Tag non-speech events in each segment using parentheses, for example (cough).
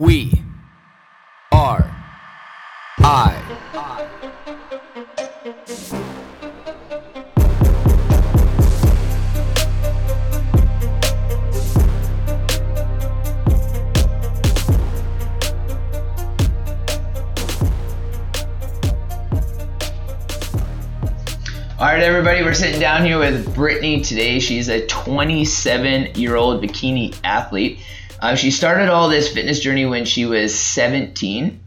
We are I. All right, everybody, we're sitting down here with Brittany today. She's a 27 year old bikini athlete. Uh, she started all this fitness journey when she was 17.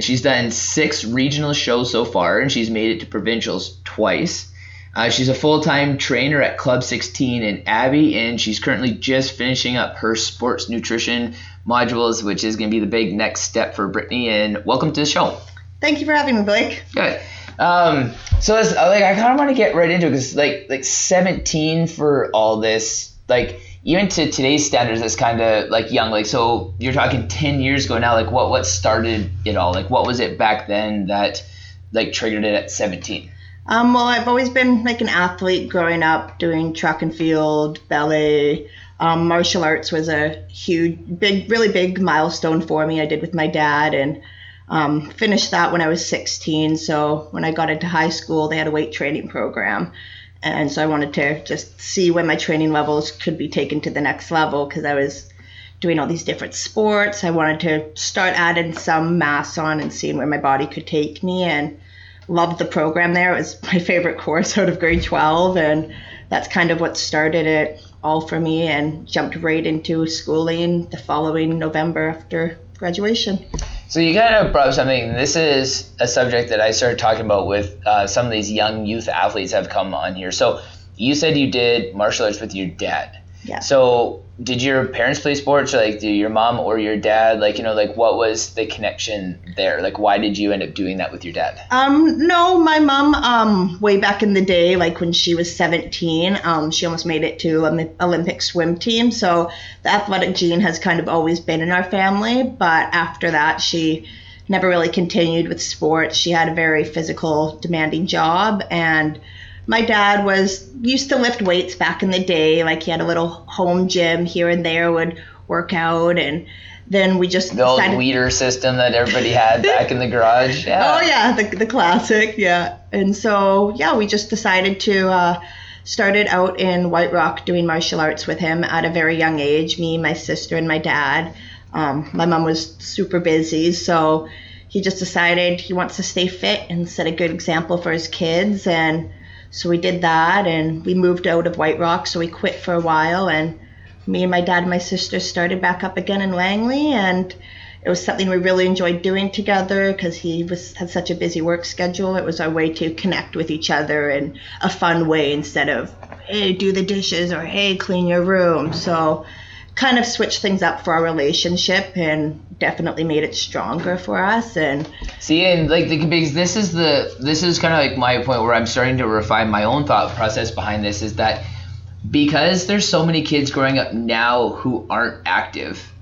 She's done six regional shows so far, and she's made it to provincials twice. Uh, she's a full time trainer at Club 16 in Abbey, and she's currently just finishing up her sports nutrition modules, which is going to be the big next step for Brittany. And welcome to the show. Thank you for having me, Blake. Good. Um, so it's, like I kind of want to get right into it because like like 17 for all this, like even to today's standards, that's kind of like young. Like so, you're talking 10 years ago now. Like what what started it all? Like what was it back then that like triggered it at 17? Um, well, I've always been like an athlete growing up, doing track and field, ballet. Um, martial arts was a huge, big, really big milestone for me. I did with my dad and um, finished that when I was 16. So when I got into high school, they had a weight training program. And so I wanted to just see where my training levels could be taken to the next level because I was doing all these different sports. I wanted to start adding some mass on and seeing where my body could take me and loved the program there. It was (laughs) my favorite course out of grade 12 and that's kind of what started it all for me and jumped right into schooling the following November after graduation. So you kind of brought up something. This is a subject that I started talking about with uh, some of these young youth athletes have come on here. So you said you did martial arts with your dad. Yeah. So did your parents play sports, or like do your mom or your dad? Like you know, like what was the connection there? Like why did you end up doing that with your dad? Um, no, my mom, um, way back in the day, like when she was 17, um, she almost made it to an Olympic swim team. So the athletic gene has kind of always been in our family. But after that, she never really continued with sports. She had a very physical, demanding job, and my dad was used to lift weights back in the day. Like he had a little home gym here and there, would work out, and then we just The old decided- Weider system that everybody had (laughs) back in the garage. Yeah. Oh yeah, the the classic, yeah. And so yeah, we just decided to uh, started out in White Rock doing martial arts with him at a very young age. Me, my sister, and my dad. Um, my mom was super busy, so he just decided he wants to stay fit and set a good example for his kids. And so we did that, and we moved out of White Rock. So we quit for a while, and me and my dad and my sister started back up again in Langley, and it was something we really enjoyed doing together because he was had such a busy work schedule. It was our way to connect with each other in a fun way instead of hey do the dishes or hey clean your room. So kind of switched things up for our relationship and definitely made it stronger for us. And See, and like the because this is the this is kind of like my point where I'm starting to refine my own thought process behind this is that because there's so many kids growing up now who aren't active,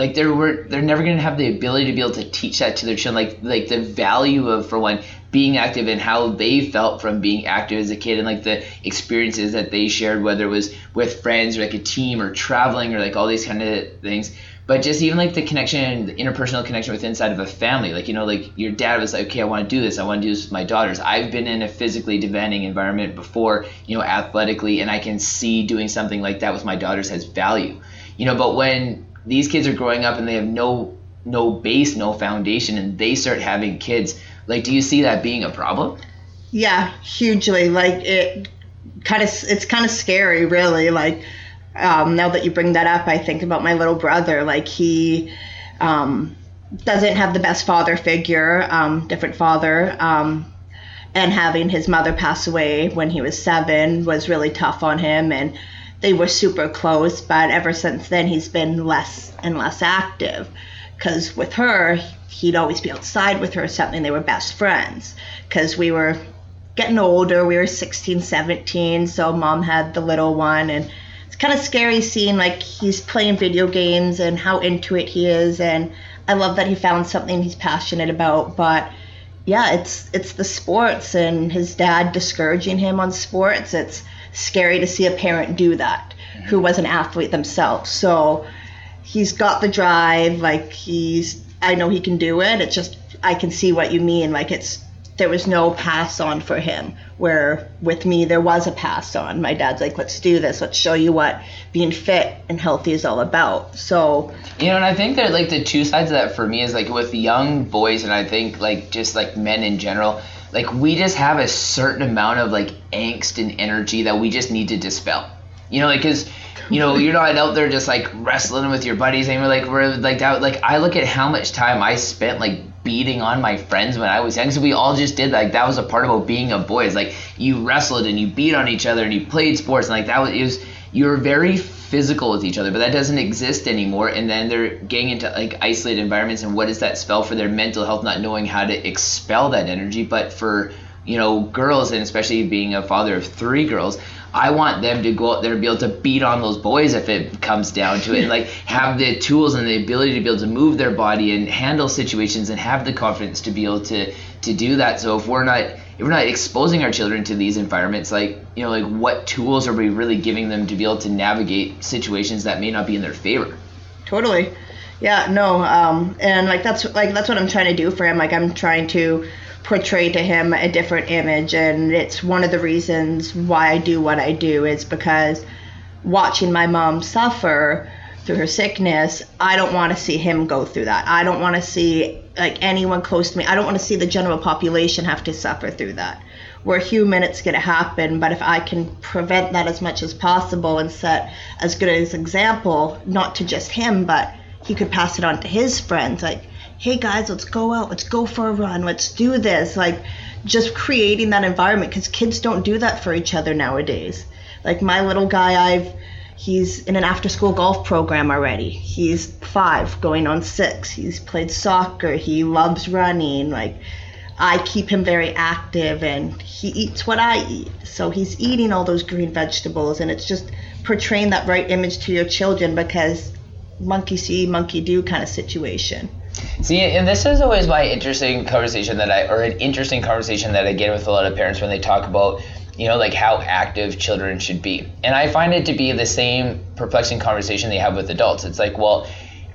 like they're they're never gonna have the ability to be able to teach that to their children, like like the value of for one being active and how they felt from being active as a kid and like the experiences that they shared, whether it was with friends or like a team or traveling or like all these kind of things. But just even like the connection the interpersonal connection with inside of a family like you know like your dad was like okay i want to do this. I want to do this with my daughters. I've been in a physically demanding environment before you know athletically and i can see doing something like that with my daughters has value. You know but when these kids are growing up and they have no no base no foundation and they start having kids. Like do you see that being a problem? Yeah hugely. Like it kind of it's kind of scary really. Like um, now that you bring that up i think about my little brother. Like he um, doesn't have the best father figure um, different father um, and having his mother pass away when he was seven was really tough on him. And they were super close but ever since then he's been less and less active. Because with her he'd always be outside with her or something they were best friends. Because we were getting older we were 16 17 so mom had the little one and it's kind of scary seeing like he's playing video games and how into it he is and i love that he found something he's passionate about but yeah it's it's the sports and his dad discouraging him on sports. It's scary to see a parent do that who was an athlete themselves so he's got the drive. Like he's, I know he can do it. It's just I can see what you mean. Like it's there was no pass on for him. Where with me there was a pass on. My dad's like, let's do this. Let's show you what being fit and healthy is all about. So You know, and I think that like the two sides of that for me is like with young boys, and I think like just like men in general, like we just have a certain amount of like angst and energy that we just need to dispel. You know, like because you know you're not out there just like wrestling with your buddies, and we're like we're like that. Like I look at how much time I spent like beating on my friends when I was young. So we all just did like that was a part about being a boy. It's like you wrestled and you beat on each other and you played sports and like that was it was you were very physical with each other, but that doesn't exist anymore. And then they're getting into like isolated environments, and what does that spell for their mental health? Not knowing how to expel that energy. But for you know girls, and especially being a father of three girls, I want them to go out there and be able to beat on those boys if it comes down to it, and (laughs) like have the tools and the ability to be able to move their body and handle situations and have the confidence to be able to to do that. So if we're not if we're not exposing our children to these environments, like you know, like what tools are we really giving them to be able to navigate situations that may not be in their favor? Totally. Yeah, no, um, and like that's like that's what I'm trying to do for him. Like I'm trying to portray to him a different image, and it's one of the reasons why I do what I do is because watching my mom suffer through her sickness, I don't want to see him go through that. I don't want to see like anyone close to me. I don't want to see the general population have to suffer through that. We're human, it's going to happen, but if I can prevent that as much as possible and set as good as example, not to just him, but he could pass it on to his friends like hey guys let's go out let's go for a run let's do this like just creating that environment because kids don't do that for each other nowadays like my little guy i've he's in an after school golf program already. He's five going on six. He's played soccer. He loves running. Like i keep him very active and he eats what i eat. So he's eating all those green vegetables and it's just portraying that right image to your children because monkey see, monkey do kind of situation. See, and this is always my interesting conversation that I, or an interesting conversation that I get with a lot of parents when they talk about, you know, like how active children should be. And I find it to be the same perplexing conversation they have with adults. It's like, well,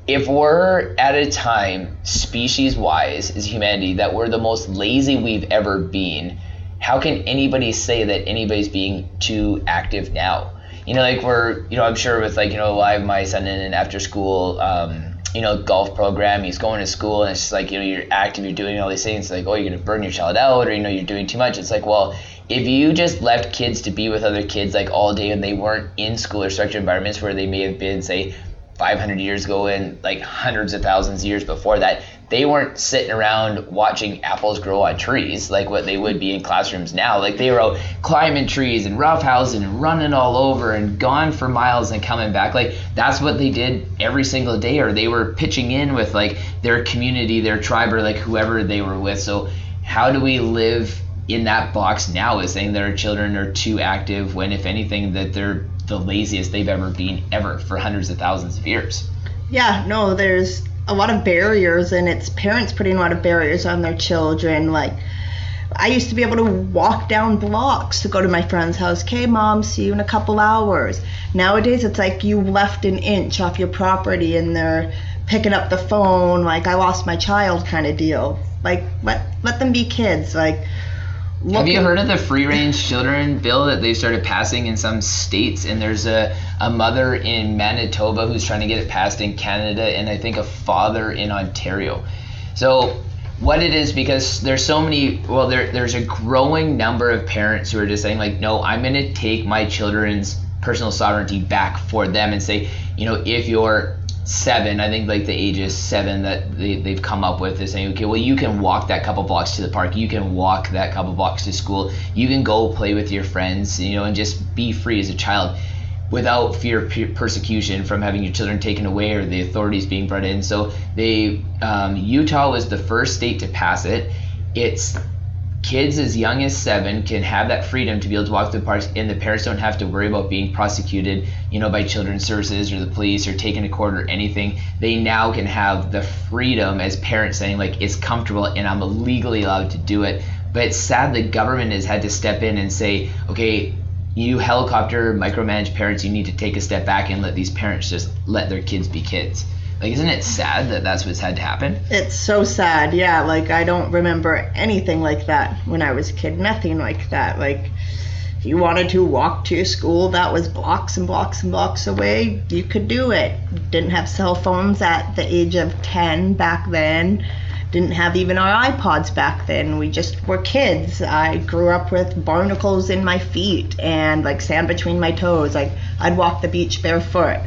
if we're at a time, species wise, as humanity, that we're the most lazy we've ever been, how can anybody say that anybody's being too active now? you know, like we're, you know, I'm sure with like, you know, live my son in an after school, um, you know, golf program. He's going to school and it's just like, you know, you're active, you're doing all these things. It's like, oh, you're going to burn your child out or, you know, you're doing too much. It's like, well, if you just left kids to be with other kids like all day and they weren't in school or structured environments where they may have been, say, 500 years ago and like hundreds of thousands of years before that, they weren't sitting around watching apples grow on trees like what they would be in classrooms now. Like they were out climbing trees and roughhousing and running all over and gone for miles and coming back. Like that's what they did every single day, or they were pitching in with like their community, their tribe, or like whoever they were with. So how do we live in that box now is saying that our children are too active when if anything that they're the laziest they've ever been ever for hundreds of thousands of years. Yeah, no, there's a lot of barriers and it's parents putting a lot of barriers on their children like I used to be able to walk down blocks to go to my friend's house. Okay, mom, see you in a couple hours. Nowadays, it's like you left an inch off your property and they're picking up the phone, like I lost my child kind of deal. Like let let them be kids. Like have you heard of the free range children bill that they've started passing in some states? And there's a, a mother in Manitoba who's trying to get it passed in Canada, and I think a father in Ontario. So, what it is, because there's so many, well, there, there's a growing number of parents who are just saying, like, no, I'm going to take my children's personal sovereignty back for them and say, you know, if you're seven, I think like the ages seven that they, they've come up with is saying, okay, well, you can walk that couple blocks to the park, you can walk that couple blocks to school, you can go play with your friends, you know, and just be free as a child without fear of persecution from having your children taken away or the authorities being brought in. So they, um, Utah was the first state to pass it. It's kids as young as seven can have that freedom to be able to walk through the parks and the parents don't have to worry about being prosecuted you know by children's services or the police or taken to court or anything they now can have the freedom as parents saying like it's comfortable and i'm legally allowed to do it but it's sad the government has had to step in and say okay you helicopter micromanage parents, you need to take a step back and let these parents just let their kids be kids. Like, isn't it sad that that's what's had to happen? It's so sad. Yeah, like I don't remember anything like that when I was a kid. Nothing like that. Like if you wanted to walk to school that was blocks and blocks and blocks away, you could do it. Didn't have cell phones at the age of 10 back then. Didn't have even our iPods back then. We just were kids. I grew up with barnacles in my feet and like sand between my toes. Like I'd walk the beach barefoot.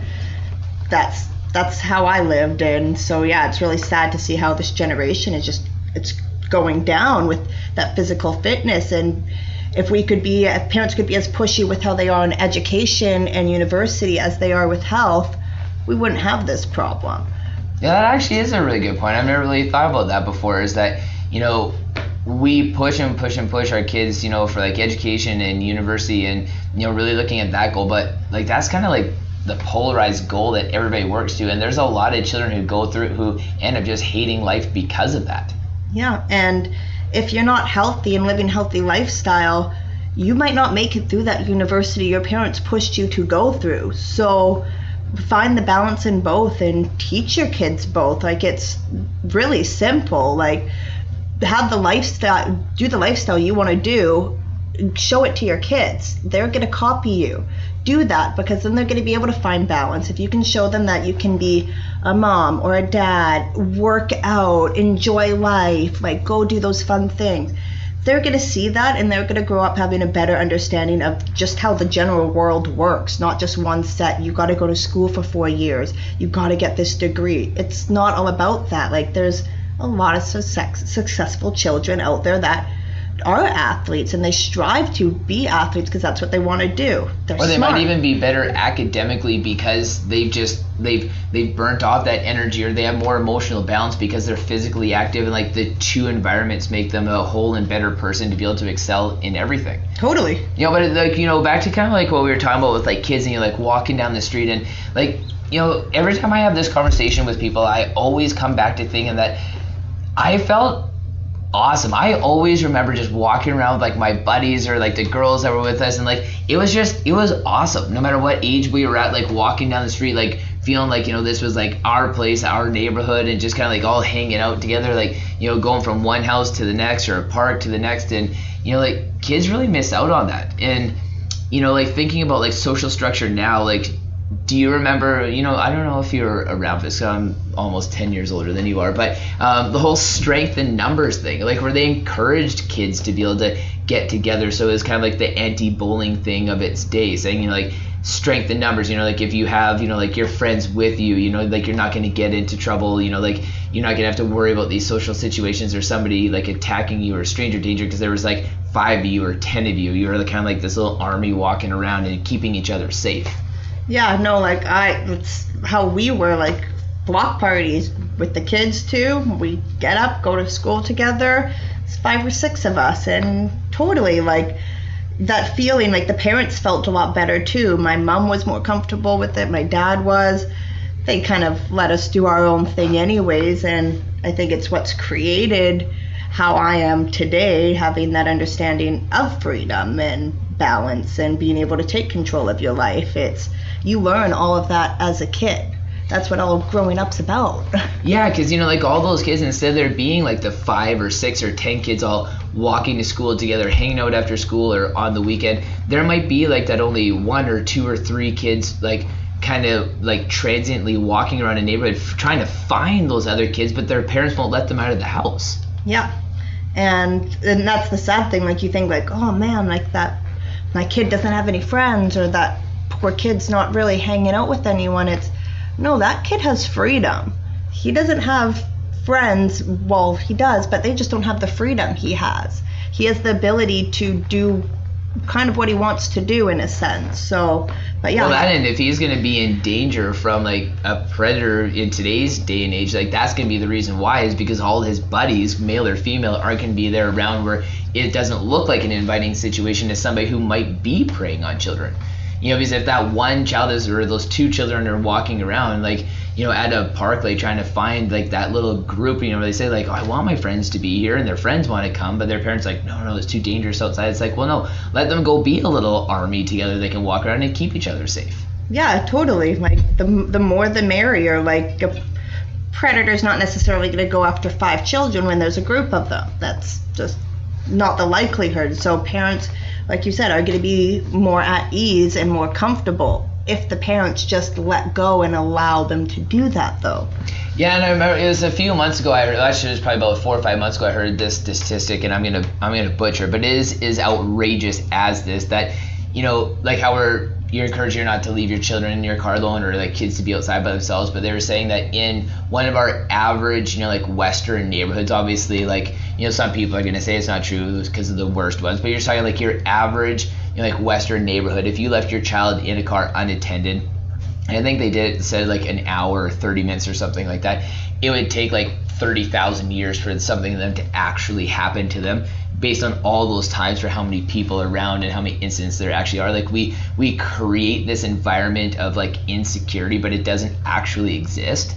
That's that's how I lived and so yeah, it's really sad to see how this generation is just it's going down with that physical fitness and if we could be if parents could be as pushy with how they are in education and university as they are with health, we wouldn't have this problem. Yeah, that actually is a really good point. I've never really thought about that before. Is that you know we push and push and push our kids, you know, for like education and university, and you know, really looking at that goal. But like that's kind of like the polarized goal that everybody works to, and there's a lot of children who go through who end up just hating life because of that. Yeah, and if you're not healthy and living healthy lifestyle, you might not make it through that university your parents pushed you to go through. So find the balance in both and teach your kids both. Like it's really simple. Like have the lifestyle, do the lifestyle you want to do, show it to your kids. They're going to copy you. Do that because then they're going to be able to find balance. If you can show them that you can be a mom or a dad, work out, enjoy life, like go do those fun things they're going to see that and they're going to grow up having a better understanding of just how the general world works, not just one set. You got to go to school for four years. You got to get this degree. It's not all about that. Like, there's a lot of success, successful children out there that are athletes and they strive to be athletes because that's what they want to do. They're or they smart. might even be better academically because they've just they've they've burnt off that energy or they have more emotional balance because they're physically active and like the two environments make them a whole and better person to be able to excel in everything. Totally. You know, but like you know, back to kind of like what we were talking about with like kids and you like walking down the street and like you know, every time I have this conversation with people, I always come back to thinking that I felt awesome. I always remember just walking around with like my buddies or like the girls that were with us and like it was just it was awesome. No matter what age we were at, like walking down the street, like feeling like, you know, this was like our place, our neighborhood and just kinda like all hanging out together, like, you know, going from one house to the next or a park to the next and you know, like kids really miss out on that. And you know, like thinking about like social structure now, like do you remember you know i don't know if you're around this i'm almost 10 years older than you are but um, the whole strength and numbers thing like where they encouraged kids to be able to get together? So it was kind of like the anti-bullying thing of its day saying you know like strength and numbers you know like if you have you know like your friends with you you know like you're not going to get into trouble you know like you're not going to have to worry about these social situations or somebody like attacking you or stranger danger because there was like five of you or ten of you you were kind of like this little army walking around and keeping each other safe Yeah, no, like I, it's how we were like block parties with the kids too. We get up, go to school together. It's five or six of us, and totally like that feeling. Like the parents felt a lot better too. My mom was more comfortable with it. My dad was. They kind of let us do our own thing, anyways, and I think it's what's created how I am today, having that understanding of freedom and balance and being able to take control of your life. It's you learn all of that as a kid. That's what all growing up's about. (laughs) Yeah, because you know, like all those kids, instead of there being like the five or six or ten kids all walking to school together, hanging out after school or on the weekend, there might be like that only one or two or three kids like kind of like transiently walking around a neighborhood f- trying to find those other kids, but their parents won't let them out of the house. Yeah. And and that's the sad thing. Like you think like, oh man, like that my kid doesn't have any friends or that poor kid's not really hanging out with anyone. It's no, that kid has freedom. He doesn't have friends. Well, he does, but they just don't have the freedom he has. He has the ability to do kind of what he wants to do in a sense. So, but yeah. Well, that and if he's going to be in danger from like a predator in today's day and age, like that's going to be the reason why is because all his buddies, male or female, aren't going to be there around where it doesn't look like an inviting situation to somebody who might be preying on children. You know, because if that one child is or those two children are walking around like you know at a park like trying to find like that little group you know where they say like oh, I want my friends to be here and their friends want to come but their parents like no no it's too dangerous outside. It's like well no let them go be a little army together. They can walk around and keep each other safe. Yeah, totally. Like the the more the merrier. Like a predator's not necessarily going to go after five children when there's a group of them. That's just not the likelihood. So parents, like you said, are going to be more at ease and more comfortable if the parents just let go and allow them to do that, though. Yeah, and I remember it was a few months ago. I heard, actually it was probably about four or five months ago. I heard this statistic, and I'm gonna I'm gonna butcher, but it is is outrageous as this that you know like how we're you're encouraging not to leave your children in your car alone or like kids to be outside by themselves but they were saying that in one of our average you know like western neighborhoods obviously like you know some people are going to say it's not true because of the worst ones but you're talking like your average you know like western neighborhood if you left your child in a car unattended I think they did said like an hour or 30 minutes or something like that. It would take like 30,000 years for something to them to actually happen to them based on all those times for how many people around and how many incidents there actually are. Like we we create this environment of like insecurity but it doesn't actually exist.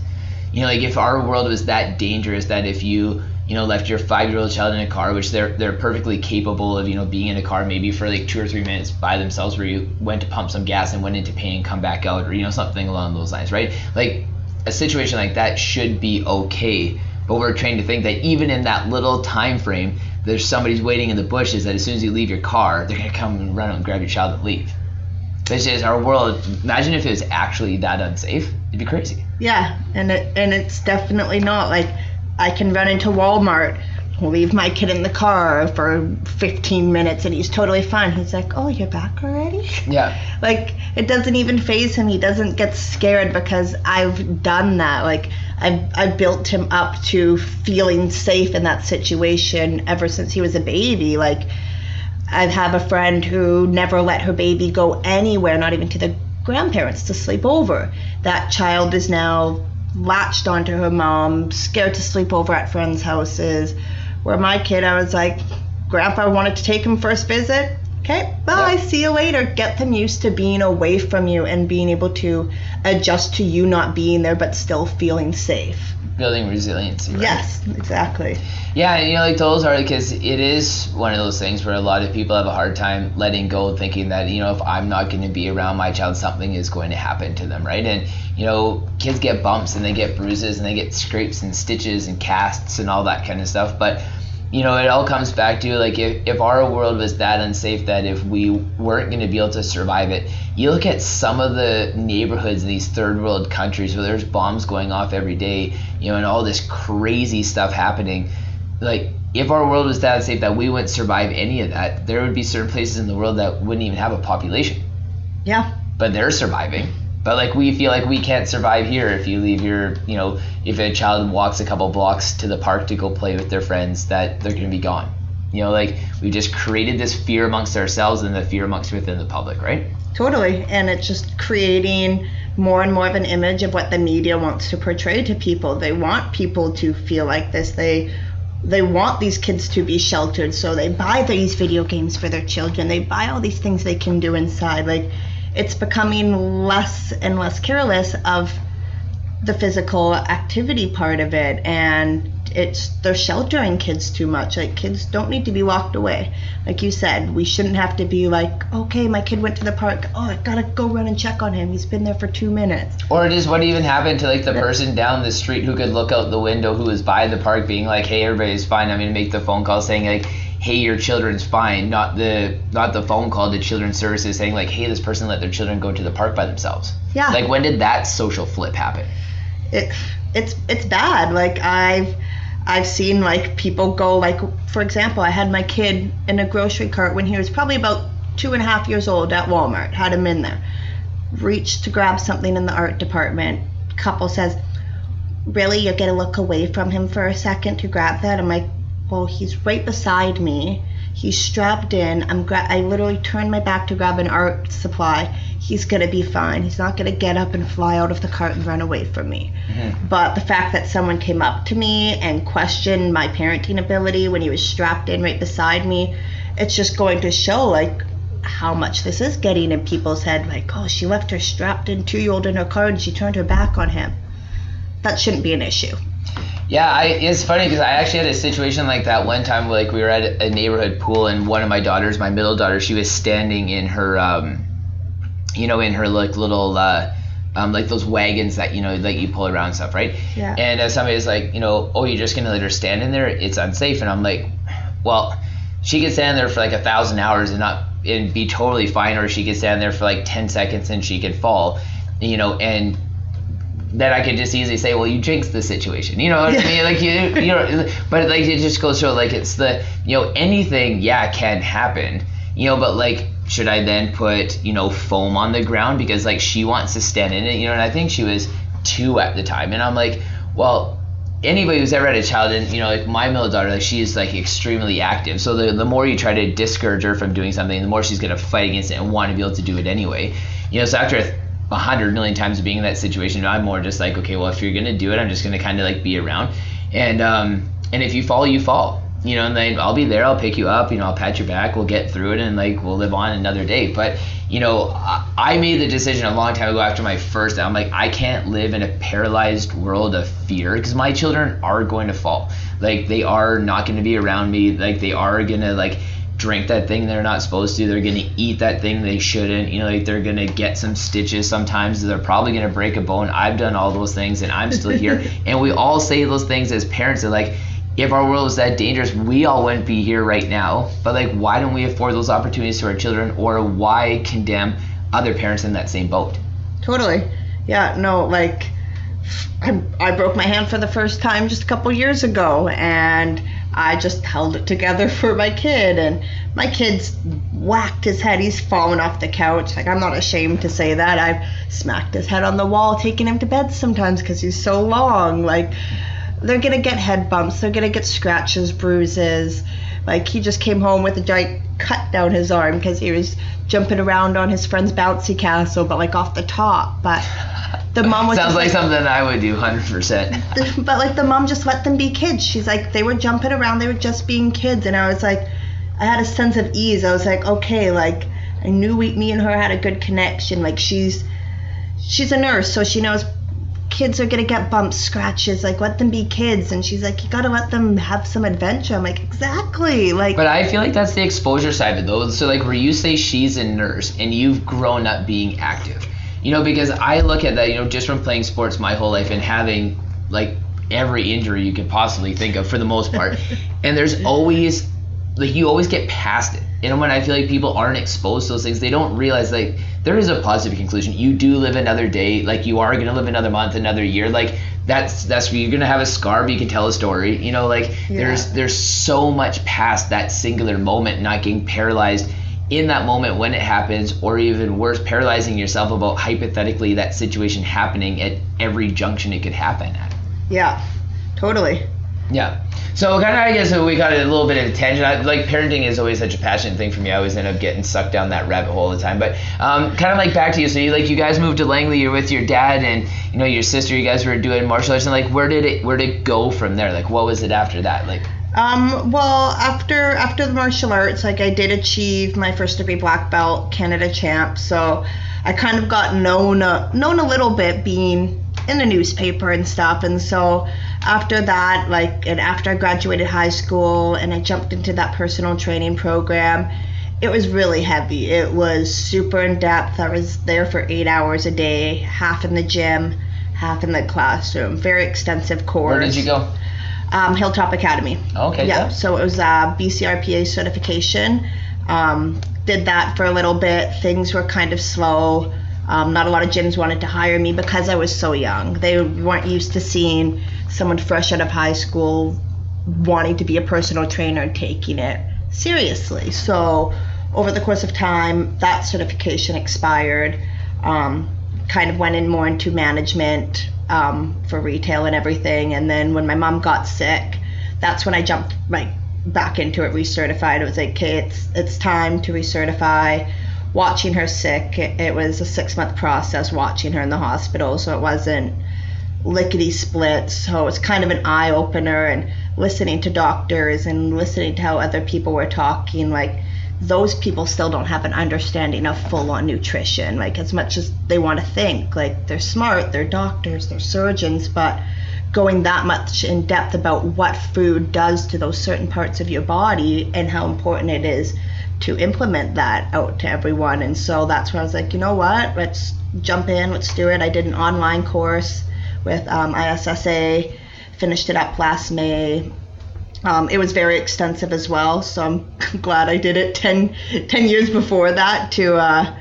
You know like if our world was that dangerous that if you you know left your five year old child in a car which they're they're perfectly capable of you know being in a car maybe for like two or three minutes by themselves where you went to pump some gas and went into pain and come back out or you know something along those lines right? Like a situation like that should be okay but we're trained to think that even in that little time frame there's somebody's waiting in the bushes that as soon as you leave your car, they're gonna come and run and grab your child and leave. This is our world. Imagine if it was actually that unsafe. It'd be crazy. Yeah, and it and it's definitely not like I can run into Walmart, leave my kid in the car for 15 minutes, and he's totally fine. He's like, "Oh, you're back already?" Yeah. (laughs) like it doesn't even phase him. He doesn't get scared because I've done that. Like I've, I've built him up to feeling safe in that situation ever since he was a baby. Like I have a friend who never let her baby go anywhere, not even to the grandparents to sleep over. That child is now latched onto her mom, scared to sleep over at friends' houses. Where my kid, I was like, Grandpa wanted to take him first visit. Okay, bye. Yeah. See you later. Get them used to being away from you and being able to adjust to you not being there, but still feeling safe. Building resiliency. Right? Yes, exactly. Yeah, and you know, like those are because it is one of those things where a lot of people have a hard time letting go, thinking that you know if I'm not going to be around my child, something is going to happen to them, right? And you know, kids get bumps and they get bruises and they get scrapes and stitches and casts and all that kind of stuff, but you know, it all comes back to like if, if our world was that unsafe that if we weren't going to be able to survive it, you look at some of the neighborhoods in these third world countries where there's bombs going off every day, you know, and all this crazy stuff happening. Like, if our world was that unsafe that we wouldn't survive any of that, there would be certain places in the world that wouldn't even have a population, Yeah. but they're surviving. But like we feel like we can't survive here if you leave your, you know, if a child walks a couple blocks to the park to go play with their friends, that they're going to be gone. You know, like we just created this fear amongst ourselves and the fear amongst within the public, right? Totally. And it's just creating more and more of an image of what the media wants to portray to people. They want people to feel like this. They they want these kids to be sheltered, so they buy these video games for their children. They buy all these things they can do inside. Like it's becoming less and less careless of the physical activity part of it. And it's they're sheltering kids too much. Like kids don't need to be walked away. Like you said we shouldn't have to be like okay my kid went to the park. Oh i gotta go run and check on him. He's been there for two minutes. Or just what even happened to like the person down the street who could look out the window who was by the park being like, Hey, everybody's fine. I'm gonna make the phone call saying like, Hey, your children's fine, not the not the phone call to children's services saying like, Hey, this person let their children go to the park by themselves. Yeah. Like when did that social flip happen? it it's it's bad like i've i've seen like people go like for example i had my kid in a grocery cart when he was probably about two and a half years old at walmart had him in there reached to grab something in the art department couple says really you're gonna look away from him for a second to grab that i'm like well he's right beside me he's strapped in i'm gra- i literally turned my back to grab an art supply he's gonna be fine he's not gonna get up and fly out of the cart and run away from me mm-hmm. but the fact that someone came up to me and questioned my parenting ability when he was strapped in right beside me it's just going to show like how much this is getting in people's head. Like, oh, she left her strapped in two year old in her car and she turned her back on him. That shouldn't be an issue. Yeah, I, it's funny because I actually had a situation like that one time. Like we were at a neighborhood pool, and one of my daughters, my middle daughter, she was standing in her, um, you know, in her like little, uh, um, like those wagons that you know, like you pull around stuff, right? Yeah. And uh, somebody was like, you know, oh, you're just gonna let her stand in there? It's unsafe. And I'm like, well, she could stand there for like a thousand hours and not and be totally fine, or she could stand there for like ten seconds and she could fall, you know, and then I could just easily say, well, you jinxed the situation. You know what I mean? Like you, you know, (laughs) but like it just goes to like it's the, you know, anything, yeah, can happen. You know, but like, should I then put, you know, foam on the ground because like she wants to stand in it, you know? And I think she was two at the time, and I'm like, well, anybody who's ever had a child, and you know, like my middle daughter, like she's like extremely active. So the the more you try to discourage her from doing something, the more she's gonna fight against it and want to be able to do it anyway. You know, so after a hundred million times of being in that situation, I'm more just like, okay, well, if you're gonna do it, I'm just gonna kind of like be around, and um, and if you fall, you fall, you know, and then I'll be there, I'll pick you up, you know, I'll pat your back, we'll get through it, and like we'll live on another day. But you know, I, I made the decision a long time ago after my first. I'm like, I can't live in a paralyzed world of fear because my children are going to fall. Like they are not going to be around me. Like they are gonna like drink that thing they're not supposed to. They're gonna eat that thing they shouldn't. You know, like they're gonna get some stitches sometimes. They're probably gonna break a bone. I've done all those things and I'm still here. (laughs) and we all say those things as parents. They're like, if our world was that dangerous, we all wouldn't be here right now. But like, why don't we afford those opportunities to our children, or why condemn other parents in that same boat? Totally. Yeah, no, like I, I broke my hand for the first time just a couple years ago and I just held it together (laughs) for my kid and my kid's whacked his head. He's fallen off the couch. Like I'm not ashamed to say that. I've smacked his head on the wall, taking him to bed sometimes because he's so long. Like they're gonna get head bumps. They're gonna get scratches, bruises. Like he just came home with a giant cut down his arm because he was jumping around on his friend's bouncy castle, but like off the top. But the mom was Sounds like, like something I would do, hundred percent. but like the mom just let them be kids. She's like they were jumping around, they were just being kids, and I was like, I had a sense of ease. I was like, okay, like I knew we, me and her had a good connection. Like she's she's a nurse, so she knows kids are gonna get bumps, scratches. Like let them be kids, and she's like, you gotta let them have some adventure. I'm like, exactly, like. But I feel like that's the exposure side of it, though. So, like, where you say she's a nurse and you've grown up being active, you know, because I look at that, you know, just from playing sports my whole life and having like every injury you could possibly think of for the most part, (laughs) and there's always like you always get past it. Know, when I feel like people aren't exposed to those things, they don't realize like there is a positive conclusion. You do live another day, like you are gonna live another month, another year. Like that's that's where you're gonna have a scar, but you can tell a story. You know, like there's there's so much past that singular moment, not getting paralyzed in that moment when it happens, or even worse, paralyzing yourself about hypothetically that situation happening at every junction it could happen at. yeah, totally. Yeah. So kind of, I guess we got a little bit of a tangent. I, like parenting is always such a passionate thing for me. I always end up getting sucked down that rabbit hole all the time. But um, kind of like back to you. So you like you guys moved to Langley. You're with your dad and you know your sister. You guys were doing martial arts. And like where did it where did it go from there? Like what was it after that? Like Um, well, after after the martial arts, like I did achieve my first degree black belt, Canada champ. So I kind of got known uh, known a little bit being in the newspaper and stuff. And so after that, like, and after I graduated high school and I jumped into that personal training program, it was really heavy. It was super in depth. I was there for eight hours a day, half in the gym, half in the classroom. Very extensive course. where did you go? Um, Hilltop Academy. Okay. Yeah, so it was a BCRPA certification. Um, did that for a little bit. Things were kind of slow. Um, not a lot of gyms wanted to hire me because I was so young. They weren't used to seeing someone fresh out of high school wanting to be a personal trainer and taking it seriously. So, over the course of time, that certification expired. Um, kind of went in more into management um, for retail and everything. And then when my mom got sick, that's when I jumped like back into it, recertified. It was like, okay, it's it's time to recertify. Watching her sick, it, it was a six month process watching her in the hospital, so it wasn't lickety split. So it's kind of an eye opener and listening to doctors and listening to how other people were talking. Like those people still don't have an understanding of full on nutrition. Like, as much as they want to think, like, they're smart, they're doctors, they're surgeons, but going that much in depth about what food does to those certain parts of your body and how important it is to implement that out to everyone. And so that's where I was like, you know what? Let's jump in, let's do it. I did an online course with um, ISSA, finished it up last May. Um, it was very extensive as well, so I'm (laughs) glad I did it 10, 10 years before that to uh,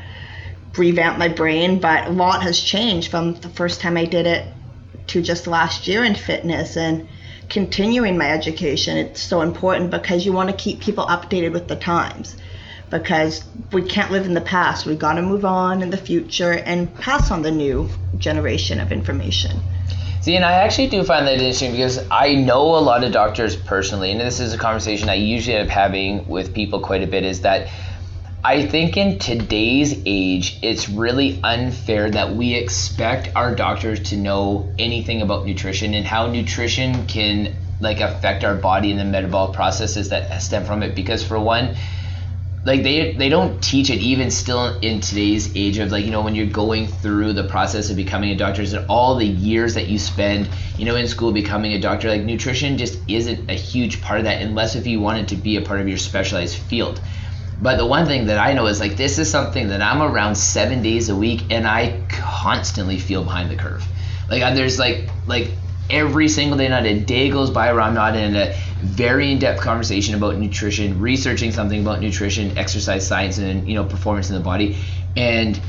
revamp my brain. But a lot has changed from the first time I did it to just last year in fitness and continuing my education. It's so important because you want to keep people updated with the times because we can't live in the past. We got to move on in the future and pass on the new generation of information. See, and I actually do find that interesting because I know a lot of doctors personally, and this is a conversation I usually end up having with people quite a bit, is that I think in today's age, it's really unfair that we expect our doctors to know anything about nutrition and how nutrition can like affect our body and the metabolic processes that stem from it. Because for one, like they they don't teach it even still in today's age of like you know when you're going through the process of becoming a doctor and all the years that you spend you know in school becoming a doctor? Like nutrition just isn't a huge part of that unless if you want it to be a part of your specialized field. But the one thing that I know is like this is something that I'm around seven days a week and I constantly feel behind the curve. Like there's like like every single day not a day goes by where I'm not in a very in-depth conversation about nutrition, researching something about nutrition, exercise science, and you know performance in the body, and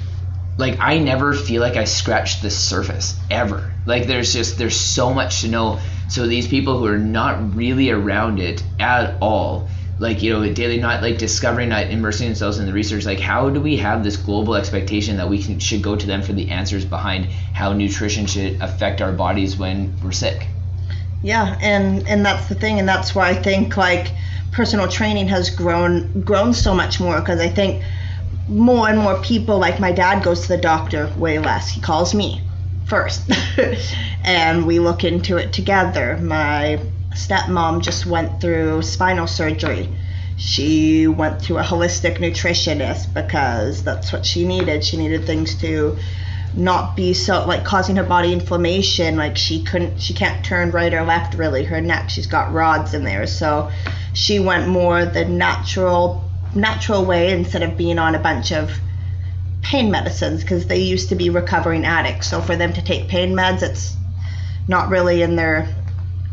like I never feel like I scratched the surface ever. Like there's just there's so much to know. So these people who are not really around it at all, like you know daily not like discovering not immersing themselves in the research like how do we have this global expectation that we can, should go to them for the answers behind how nutrition should affect our bodies when we're sick yeah, and and that's the thing, and that's why I think like personal training has grown grown so much more because I think more and more people like my dad goes to the doctor way less. He calls me first, (laughs) and we look into it together. My stepmom just went through spinal surgery. She went to a holistic nutritionist because that's what she needed. She needed things to not be so like causing her body inflammation like she couldn't she can't turn right or left really. Her neck she's got rods in there. So she went more the natural natural way instead of being on a bunch of pain medicines because they used to be recovering addicts. So for them to take pain meds it's not really in their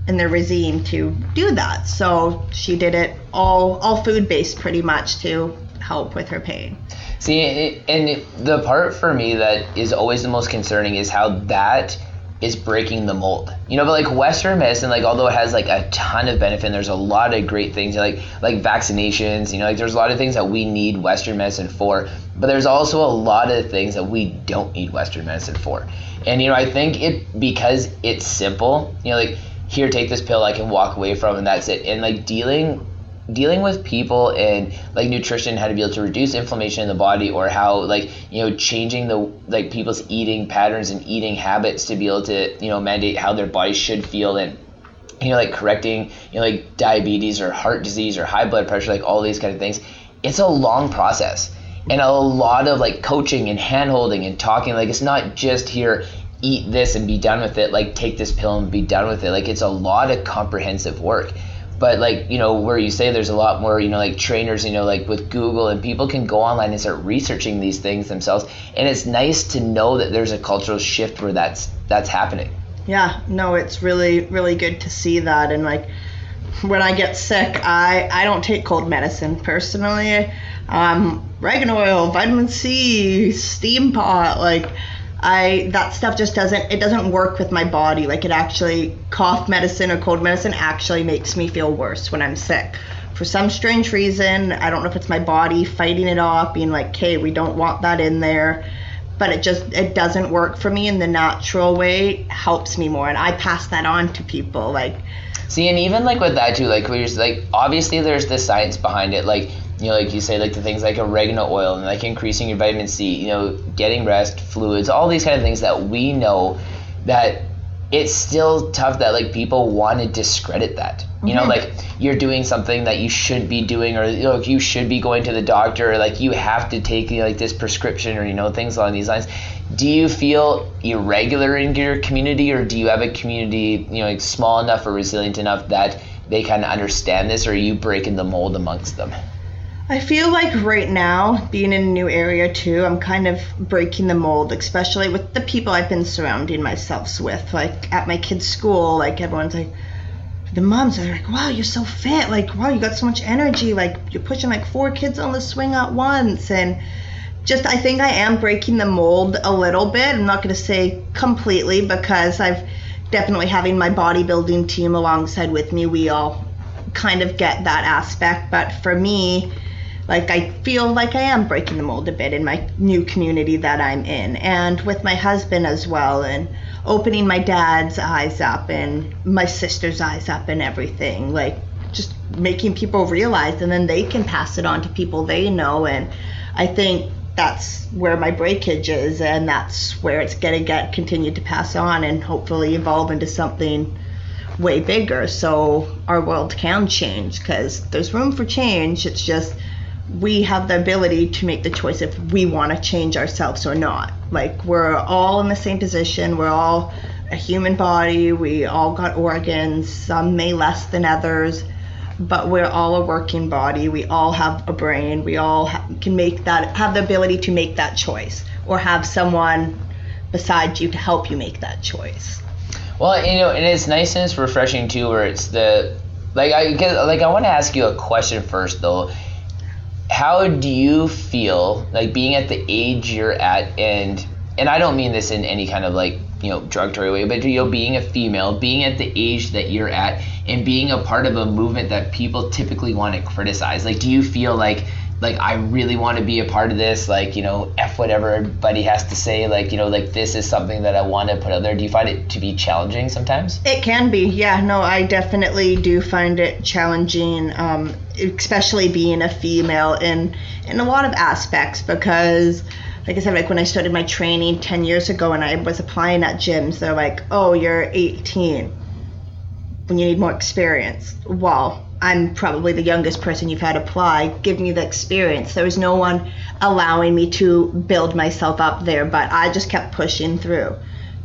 in their regime to do that. So she did it all all food based pretty much to help with her pain See, and the part for me that is always the most concerning is how that is breaking the mold. You know, but like Western medicine, like although it has like a ton of benefit, and there's a lot of great things like like vaccinations. You know, like there's a lot of things that we need Western medicine for, but there's also a lot of things that we don't need Western medicine for. And you know, I think it because it's simple. You know, like here, take this pill, I can walk away from, and that's it. And like dealing dealing with people and like nutrition how to be able to reduce inflammation in the body or how like you know changing the like people's eating patterns and eating habits to be able to you know mandate how their body should feel and you know like correcting you know like diabetes or heart disease or high blood pressure like all these kind of things. It's a long process and a lot of like coaching and hand holding and talking. Like it's not just here eat this and be done with it. Like take this pill and be done with it. Like it's a lot of comprehensive work but like you know where you say there's a lot more you know like trainers you know like with google and people can go online and start researching these things themselves. And it's nice to know that there's a cultural shift where that's that's happening. Yeah no it's really really good to see that. And like when i get sick i i don't take cold medicine personally. Um oregano oil vitamin c steam pot like I that stuff just doesn't it doesn't work with my body. Like it actually cough medicine or cold medicine actually makes me feel worse when I'm sick. For some strange reason, I don't know if it's my body fighting it off, being like, "Okay, we don't want that in there." But it just it doesn't work for me in the natural way. Helps me more, and I pass that on to people. Like, see, and even like with that too, like we're like obviously there's the science behind it. Like you know, like you say, like the things like oregano oil and like increasing your vitamin C, you know, getting rest, fluids, all these kind of things that we know that it's still tough that like people want to discredit that. You know, Mhm. like you're doing something that you should be doing, or you know, you should be going to the doctor, or like you have to take you know, like this prescription, or you know things along these lines. Do you feel irregular in your community, or do you have a community you know like small enough or resilient enough that they kind of understand this, or are you breaking the mold amongst them? I feel like right now, being in a new area too, I'm kind of breaking the mold, especially with the people I've been surrounding myself with. Like at my kids' school, like everyone's like, the moms are like, wow, you're so fit. Like, wow, you got so much energy. Like, you're pushing like four kids on the swing at once. And just, I think I am breaking the mold a little bit. I'm not going to say completely because I've definitely having my bodybuilding team alongside with me, we all kind of get that aspect. But for me, like I feel like I am breaking the mold a bit in my new community that I'm in, and with my husband as well, and opening my dad's eyes up and my sister's eyes up and everything. Like just making people realize, and then they can pass it on to people they know. And I think that's where my breakage is, and that's where it's gonna get continued to pass on and hopefully evolve into something way bigger so our world can change because there's room for change it's just we have the ability to make the choice if we want to change ourselves or not like we're all in the same position we're all a human body we all got organs some may less than others but we're all a working body we all have a brain we all ha- can make that have the ability to make that choice or have someone beside you to help you make that choice Well, you know, and it's nice and it's refreshing too, where it's the like I like I want to ask you a question first though. How do you feel like being at the age you're at, and and I don't mean this in any kind of like you know derogatory way, but you know being a female, being at the age that you're at, and being a part of a movement that people typically want to criticize. Like, do you feel like like I really want to be a part of this, like, you know, F whatever everybody has to say, like, you know, like this is something that I want to put out there. Do you find it to be challenging sometimes? It can be, yeah. No, I definitely do find it challenging, um, especially being a female in in a lot of aspects because, like I said, like when I started my training ten years ago and I was applying at gyms, they're like, "Oh, you're 18, when you need more experience." Well, I'm probably the youngest person you've had apply. Give me the experience. There was no one allowing me to build myself up there, but I just kept pushing through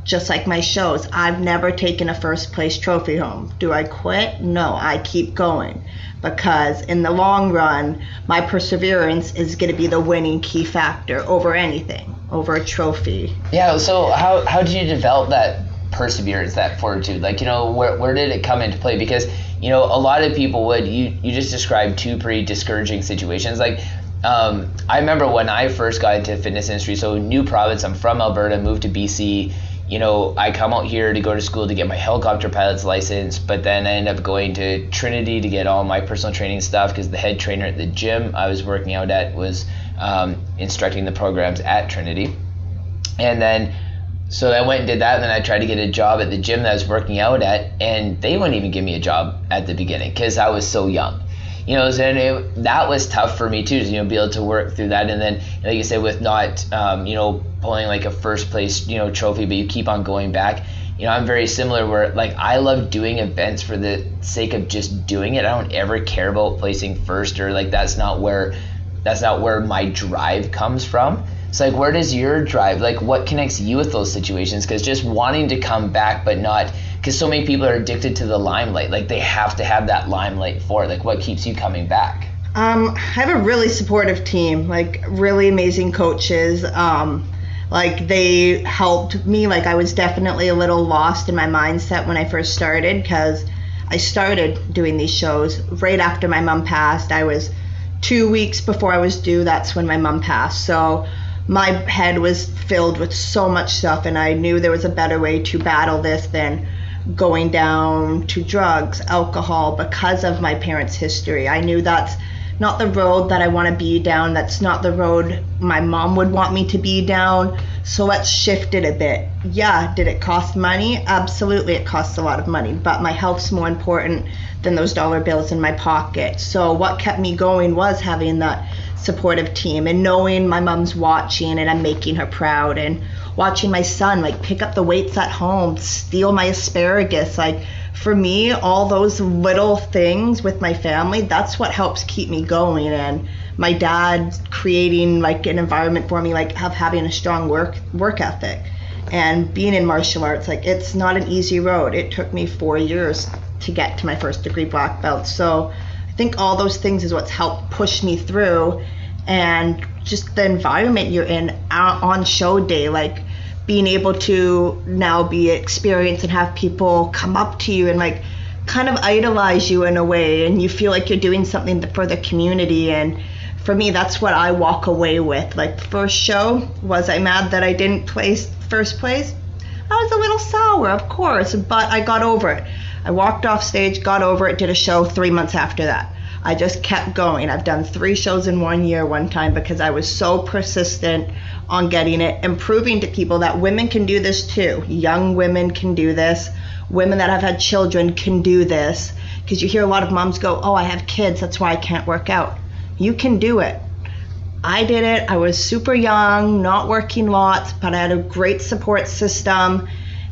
just like my shows, I've never taken a first place trophy home. Do I quit? No, I keep going because in the long run, my perseverance is going to be the winning key factor over anything, over a trophy. Yeah. So how how did you develop that perseverance, that fortitude? Like you know, where where did it come into play? Because you know, a lot of people would you you just described two pretty discouraging situations. Like um, I remember when I first got into fitness industry. So new province. I'm from Alberta. Moved to BC. You know, I come out here to go to school to get my helicopter pilot's license, but then I end up going to Trinity to get all my personal training stuff because the head trainer at the gym I was working out at was um, instructing the programs at Trinity. And then, so I went and did that, and then I tried to get a job at the gym that I was working out at, and they wouldn't even give me a job at the beginning because I was so young. You know, so it, that was tough for me too, to, you know, be able to work through that. And then, like you said, with not, um, you know, pulling like a first place, you know, trophy, but you keep on going back. You know, I'm very similar where like I love doing events for the sake of just doing it. I don't ever care about placing first or like that's not where that's not where my drive comes from. It's like where does your drive like what connects you with those situations? Because just wanting to come back but not because so many people are addicted to the limelight. Like they have to have that limelight for it. Like what keeps you coming back? Um, I have a really supportive team, like really amazing coaches. Um, like they helped me. Like I was definitely a little lost in my mindset when I first started because I started doing these shows right after my mom passed. I was two weeks before I was due. That's when my mom passed. So my head was filled with so much stuff, and I knew there was a better way to battle this than going down to drugs, alcohol because of my parents' history. I knew that's not the road that I want to be down. That's not the road my mom would want me to be down. So let's shift it a bit. Yeah, did it cost money? Absolutely, it costs a lot of money, but my health's more important than those dollar bills in my pocket. So what kept me going was having that supportive team and knowing my mom's watching and I'm making her proud and watching my son like pick up the weights at home, steal my asparagus. Like for me, all those little things with my family, that's what helps keep me going. And my dad creating like an environment for me, like have having a strong work work ethic. And being in martial arts, like it's not an easy road. It took me four years to get to my first degree black belt. So I think all those things is what's helped push me through and just the environment you're in on show day like being able to now be experienced and have people come up to you and like kind of idolize you in a way and you feel like you're doing something for the community. And for me that's what i walk away with. Like first show was i mad that i didn't place first place? I was a little sour of course but i got over it i walked off stage got over it did a show three months after that I just kept going. I've done three shows in one year one time because I was so persistent on getting it and proving to people that women can do this too. Young women can do this. Women that have had children can do this. Because you hear a lot of moms go, Oh, I have kids, that's why I can't work out. You can do it. I did it. I was super young, not working lots, but I had a great support system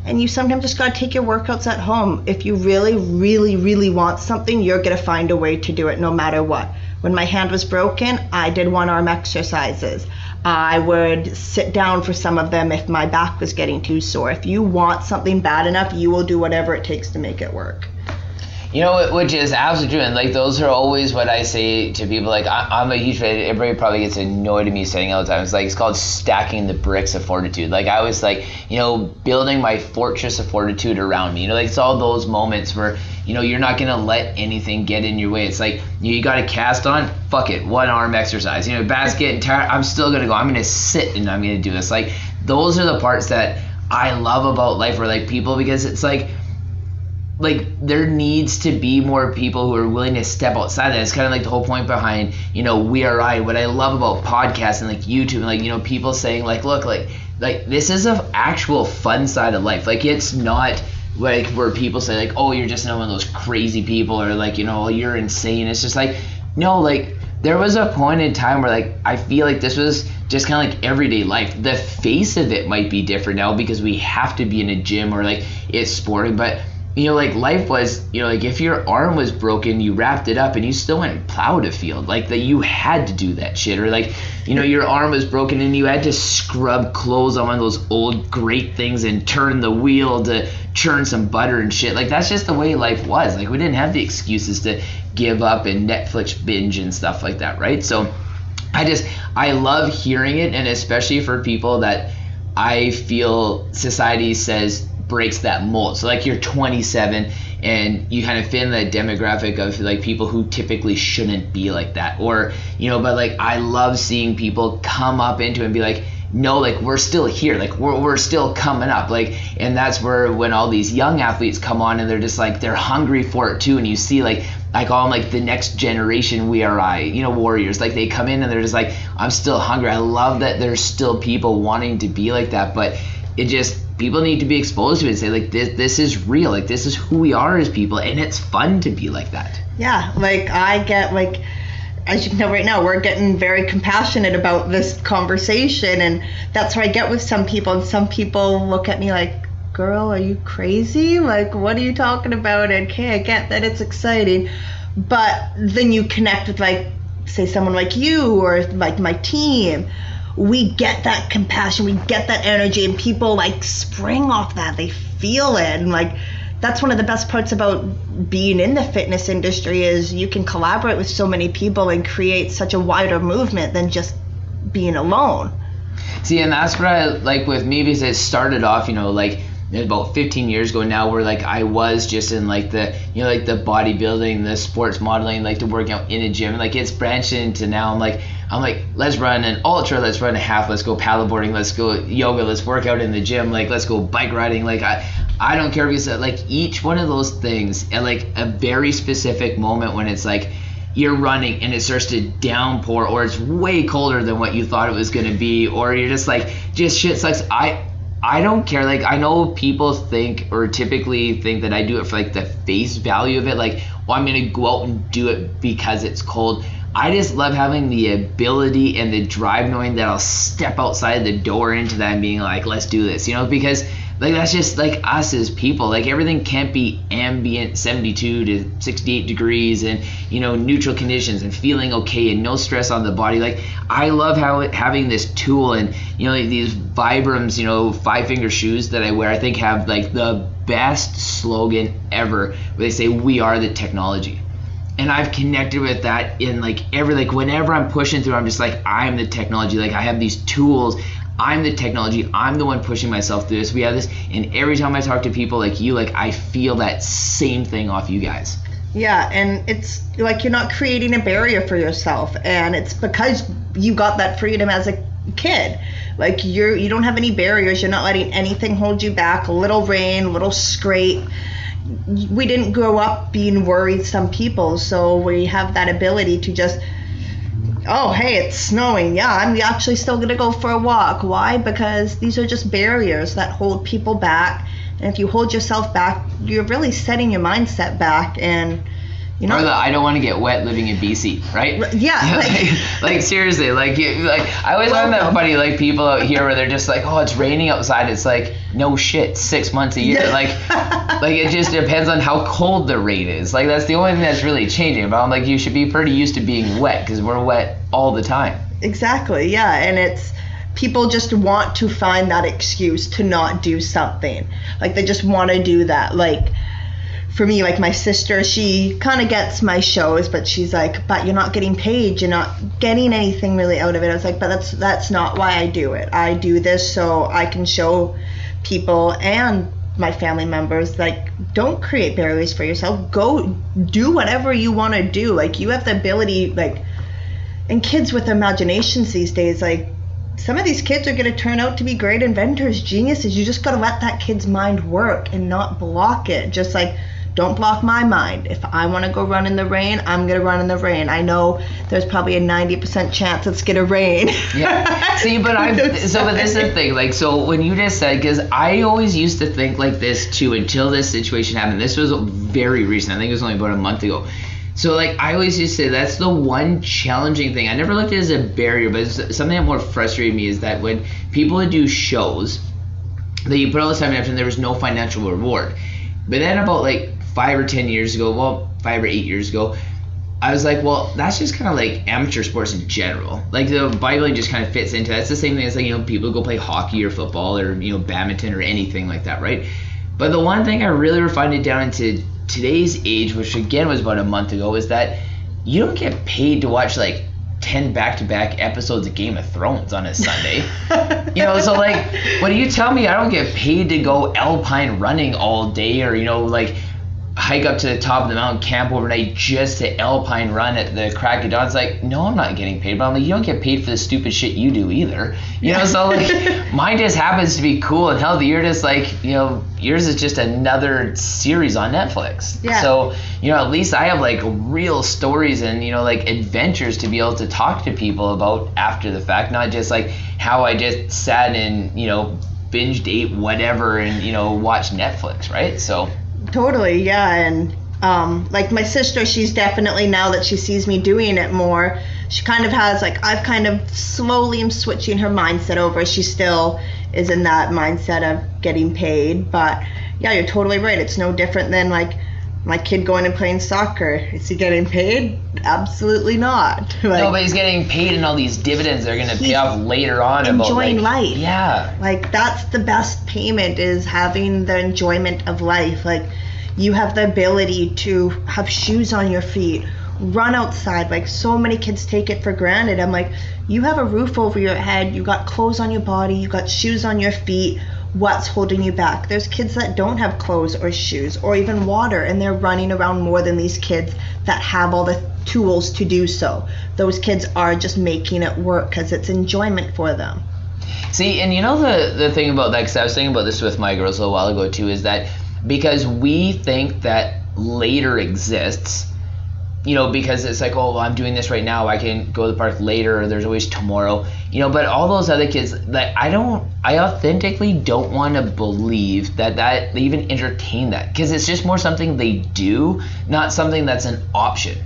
and you sometimes just got to take your workouts at home. If you really, really, really want something, you're going to find a way to do it no matter what. When my hand was broken, I did one arm exercises. I would sit down for some of them if my back was getting too sore. If you want something bad enough, you will do whatever it takes to make it work. You know, which is absolutely true. And like, those are always what I say to people. Like, I, am a huge fan. Everybody probably gets annoyed at me saying all the time. It's like, it's called stacking the bricks of fortitude. Like, I was like, you know, building my fortress of fortitude around me. You know, like, it's all those moments where, you know, you're not going to let anything get in your way. It's like, you, you got to cast on, fuck it, one arm exercise. You know, basket and tired, I'm still going to go. I'm going to sit and I'm going to do this. Like, those are the parts that I love about life or like people because it's like, like there needs to be more people who are willing to step outside that. It's kind of like the whole point behind, you know, We Are I. What I love about podcasts and like YouTube and like, you know, people saying like, look, like like this is a actual fun side of life. Like it's not like where people say like, oh, you're just one of those crazy people or like, you know, oh, you're insane. It's just like, no, like there was a point in time where like I feel like this was just kind of like everyday life. The face of it might be different now because we have to be in a gym or like it's sporting, but you know, like life was, you know, like if your arm was broken, you wrapped it up and you still went and plowed a field. Like that you had to do that shit. Or like, you know, your arm was broken and you had to scrub clothes on one of those old great things and turn the wheel to churn some butter and shit. Like that's just the way life was. Like we didn't have the excuses to give up and Netflix binge and stuff like that, right? So I just I love hearing it and especially for people that I feel society says breaks that mold. So like you're 27 and you kind of fit in that demographic of like people who typically shouldn't be like that, or you know, but like I love seeing people come up into and be like, no, like we're still here, like we're, we're still coming up, like, and that's where when all these young athletes come on and they're just like they're hungry for it too, and you see like I call them like the next generation we are I, you know, warriors. Like they come in and they're just like, I'm still hungry. I love that there's still people wanting to be like that, but it just people need to be exposed to it and say like this this is real. Like this is who we are as people and it's fun to be like that. Yeah like i get like as you know right now we're getting very compassionate about this conversation and that's how i get with some people. And some people look at me like girl are you crazy? Like what are you talking about? And okay i get that it's exciting. But then you connect with like say someone like you or like my team we get that compassion, we get that energy, and people like spring off that. They feel it, and like that's one of the best parts about being in the fitness industry is you can collaborate with so many people and create such a wider movement than just being alone. See, and that's what I like with me because it started off, you know, like about 15 years ago now where like I was just in like the you know like the bodybuilding the sports modeling like the working out in a gym like it's branched into now I'm like I'm like let's run an ultra let's run a half let's go paddleboarding let's go yoga let's work out in the gym like let's go bike riding like I I don't care because like each one of those things at like a very specific moment when it's like you're running and it starts to downpour or it's way colder than what you thought it was going to be or you're just like just shit sucks I I don't care. Like I know people think or typically think that I do it for like the face value of it. Like, oh, I'm gonna go out and do it because it's cold. I just love having the ability and the drive knowing that I'll step outside the door into that and being like, let's do this, you know, because like that's just like us as people. Like everything can't be ambient 72 to 68 degrees and you know neutral conditions and feeling okay and no stress on the body. Like I love how it, having this tool and you know these Vibrams, you know, five finger shoes that I wear. I think have like the best slogan ever where they say we are the technology and I've connected with that in like every like whenever I'm pushing through, I'm just like I'm the technology. Like I have these tools. I'm the technology. I'm the one pushing myself through this. We have this, and every time I talk to people like you, like I feel that same thing off you guys. Yeah, and it's like you're not creating a barrier for yourself, and it's because you got that freedom as a kid. Like you're you don't have any barriers. You're not letting anything hold you back. A little rain, a little scrape we didn't grow up being worried some people so we have that ability to just oh hey it's snowing. Yeah i'm actually still going to go for a walk. Why? Because these are just barriers that hold people back. And if you hold yourself back you're really setting your mindset back. And you know, or the I don't want to get wet living in BC, right? Yeah, (laughs) like, (laughs) like, seriously, like you, like I always find that funny, like people out here where they're just like, oh, it's raining outside. It's like no shit, six months a year. like, (laughs) like it just depends on how cold the rain is. Like that's the only thing that's really changing. But I'm like, you should be pretty used to being wet because we're wet all the time. Exactly. Yeah, and it's people just want to find that excuse to not do something. Like they just want to do that. Like for me, like my sister, she kind of gets my shows, but she's like, "But you're not getting paid. You're not getting anything really out of it." I was like, "But that's that's not why I do it. I do this so I can show people and my family members like don't create barriers for yourself. Go do whatever you want to do. Like you have the ability like and kids with imaginations these days like some of these kids are going to turn out to be great inventors, geniuses. You just got to let that kid's mind work and not block it. Just like don't block my mind. If I want to go run in the rain, I'm going to run in the rain. I know there's probably a 90% chance it's going to rain. yeah. (laughs) See, but I'm, so but this is the thing. Like so when you just said cuz I always used to think like this too until this situation happened. This was very recent. I think it was only about a month ago. So like I always used to say that's the one challenging thing. I never looked at it as a barrier, but something that more frustrated me is that when people would do shows that you put all this time and effort and there was no financial reward. But then about like five or ten years ago, well, five or eight years ago, I was like, well, that's just kind of like amateur sports in general. Like the Bible just kind of fits into that. It's the same thing as like you know people go play hockey or football or you know badminton or anything like that, right? But the one thing I really refined it down into today's age, which again was about a month ago, is that you don't get paid to watch like 10 back-to-back episodes of Game of Thrones on a Sunday. (laughs) you know, so like what do you tell me I don't get paid to go alpine running all day or you know like hike up to the top of the mountain, camp overnight just to alpine run at the crack of dawn. It's like, no, I'm not getting paid. But I'm like, you don't get paid for the stupid shit you do either. You know, so like (laughs) mine just happens to be cool and healthy. You're just like, you know, yours is just another series on Netflix. Yeah. So, you know, at least I have like real stories and, you know, like adventures to be able to talk to people about after the fact, not just like how I just sat and, you know, binged ate whatever and, you know, watched Netflix, right? So Totally, yeah. And um, like my sister, she's definitely now that she sees me doing it more, she kind of has like I've kind of slowly am switching her mindset over. She still is in that mindset of getting paid, but yeah, you're totally right. It's no different than like my kid going and playing soccer. Is he getting paid? Absolutely not. (laughs) Like, no, but he's getting paid in all these dividends they're going to pay off later on. Enjoying about, like, life. Yeah. Like that's the best payment is having the enjoyment of life. Like you have the ability to have shoes on your feet, run outside. Like so many kids take it for granted. I'm like, you have a roof over your head, you got clothes on your body, you got shoes on your feet what's holding you back. There's kids that don't have clothes or shoes or even water, and they're running around more than these kids that have all the tools to do so. Those kids are just making it work because it's enjoyment for them. See, and you know the the thing about that, because I was thinking about this with my girls a little while ago too, is that because we think that later exists, you know, because it's like, oh, well, I'm doing this right now. I can go to the park later. There's always tomorrow, you know. But all those other kids, like, I don't, I authentically don't want to believe that that they even entertain that because it's just more something they do, not something that's an option.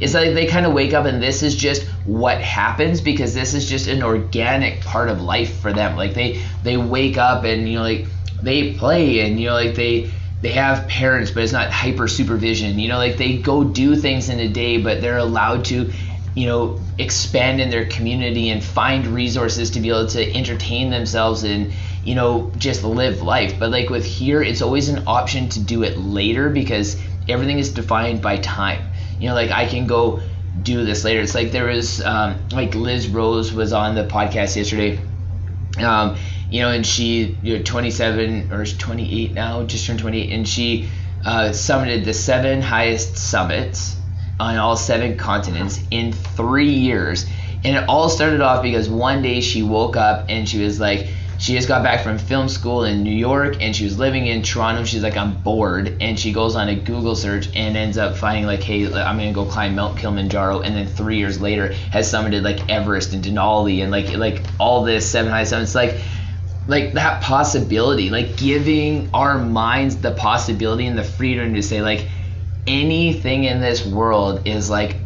it's like they kind of wake up and this is just what happens because this is just an organic part of life for them. Like they they wake up and you know like they play and you know like they they have parents but it's not hyper supervision. You know like they go do things in a day but they're allowed to you know expand in their community and find resources to be able to entertain themselves and you know just live life. But like with here it's always an option to do it later because everything is defined by time. You know like i can go do this later. It's like there was um, like liz rose was on the podcast yesterday. Um, you know and she you know, 27 or 28 now just turned 28 and she uh, summited the seven highest summits on all seven continents in three years. And it all started off because one day she woke up and she was like, she just got back from film school in New York and she was living in Toronto. She's like, I'm bored. And she goes on a Google search and ends up finding, like, hey, I'm going to go climb Mount Kilimanjaro. And then three years later has summited like Everest and Denali and like, like all this seven high summits. Like, like that possibility, like giving our minds the possibility and the freedom to say, like, anything in this world is like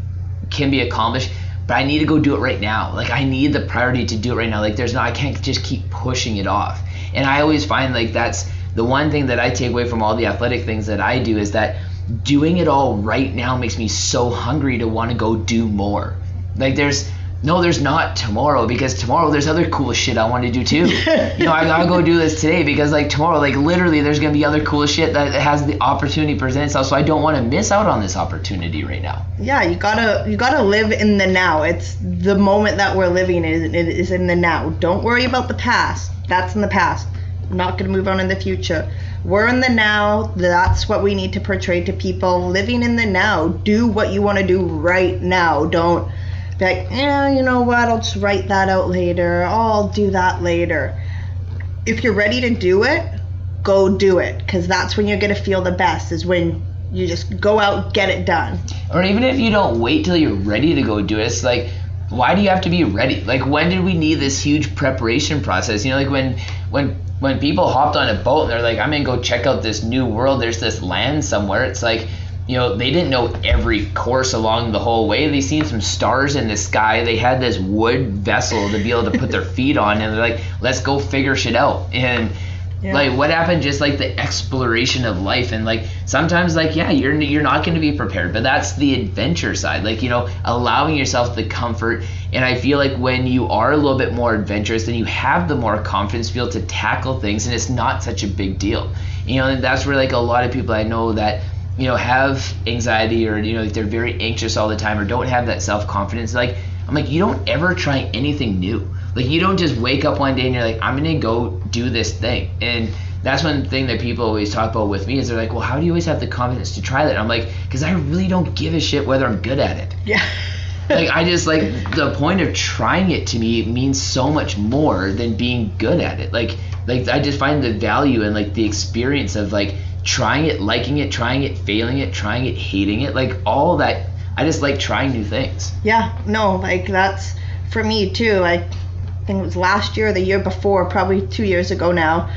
can be accomplished but i need to go do it right now. Like i need the priority to do it right now. Like there's not i can't just keep pushing it off. And i always find like that's the one thing that i take away from all the athletic things that i do is that doing it all right now makes me so hungry to want to go do more. Like there's no, there's not tomorrow because tomorrow there's other cool shit I want to do too. (laughs) you know, I gotta go do this today because like tomorrow, like literally, there's gonna be other cool shit that has the opportunity present itself. So I don't want to miss out on this opportunity right now. Yeah, you gotta you gotta live in the now. It's the moment that we're living in is in the now. Don't worry about the past. That's in the past. I'm not gonna move on in the future. We're in the now. That's what we need to portray to people. Living in the now. Do what you want to do right now. Don't like, yeah, you know what? I'll just write that out later. I'll do that later. If you're ready to do it, go do it because that's when you're going to feel the best is when you just go out get it done or even if you don't wait till you're ready to go do it it's like why do you have to be ready like when did we need this huge preparation process you know like when when when people hopped on a boat and they're like i'm gonna go check out this new world there's this land somewhere it's like you know, they didn't know every course along the whole way. They seen some stars in the sky. They had this wood vessel to be able to put their (laughs) feet on, and they're like, "Let's go figure shit out." And yeah. like, what happened? Just like the exploration of life, and like sometimes, like, yeah, you're you're not going to be prepared, but that's the adventure side. Like, you know, allowing yourself the comfort. And I feel like when you are a little bit more adventurous, then you have the more confidence to be able to tackle things, and it's not such a big deal. You know, and that's where like a lot of people I know that you know have anxiety or you know they're very anxious all the time or don't have that self-confidence like i'm like you don't ever try anything new. Like you don't just wake up one day and you're like i'm gonna go do this thing. And that's one thing that people always talk about with me is they're like well how do you always have the confidence to try that? I'm like because i really don't give a shit whether i'm good at it. Yeah. (laughs) Like i just like the point of trying it to me means so much more than being good at it. Like like i just find the value and like the experience of like trying it, liking it, trying it, failing it, trying it, hating it, like all that. I just like trying new things. Yeah, no, like that's for me too. Like I think it was last year or the year before, probably two years ago now.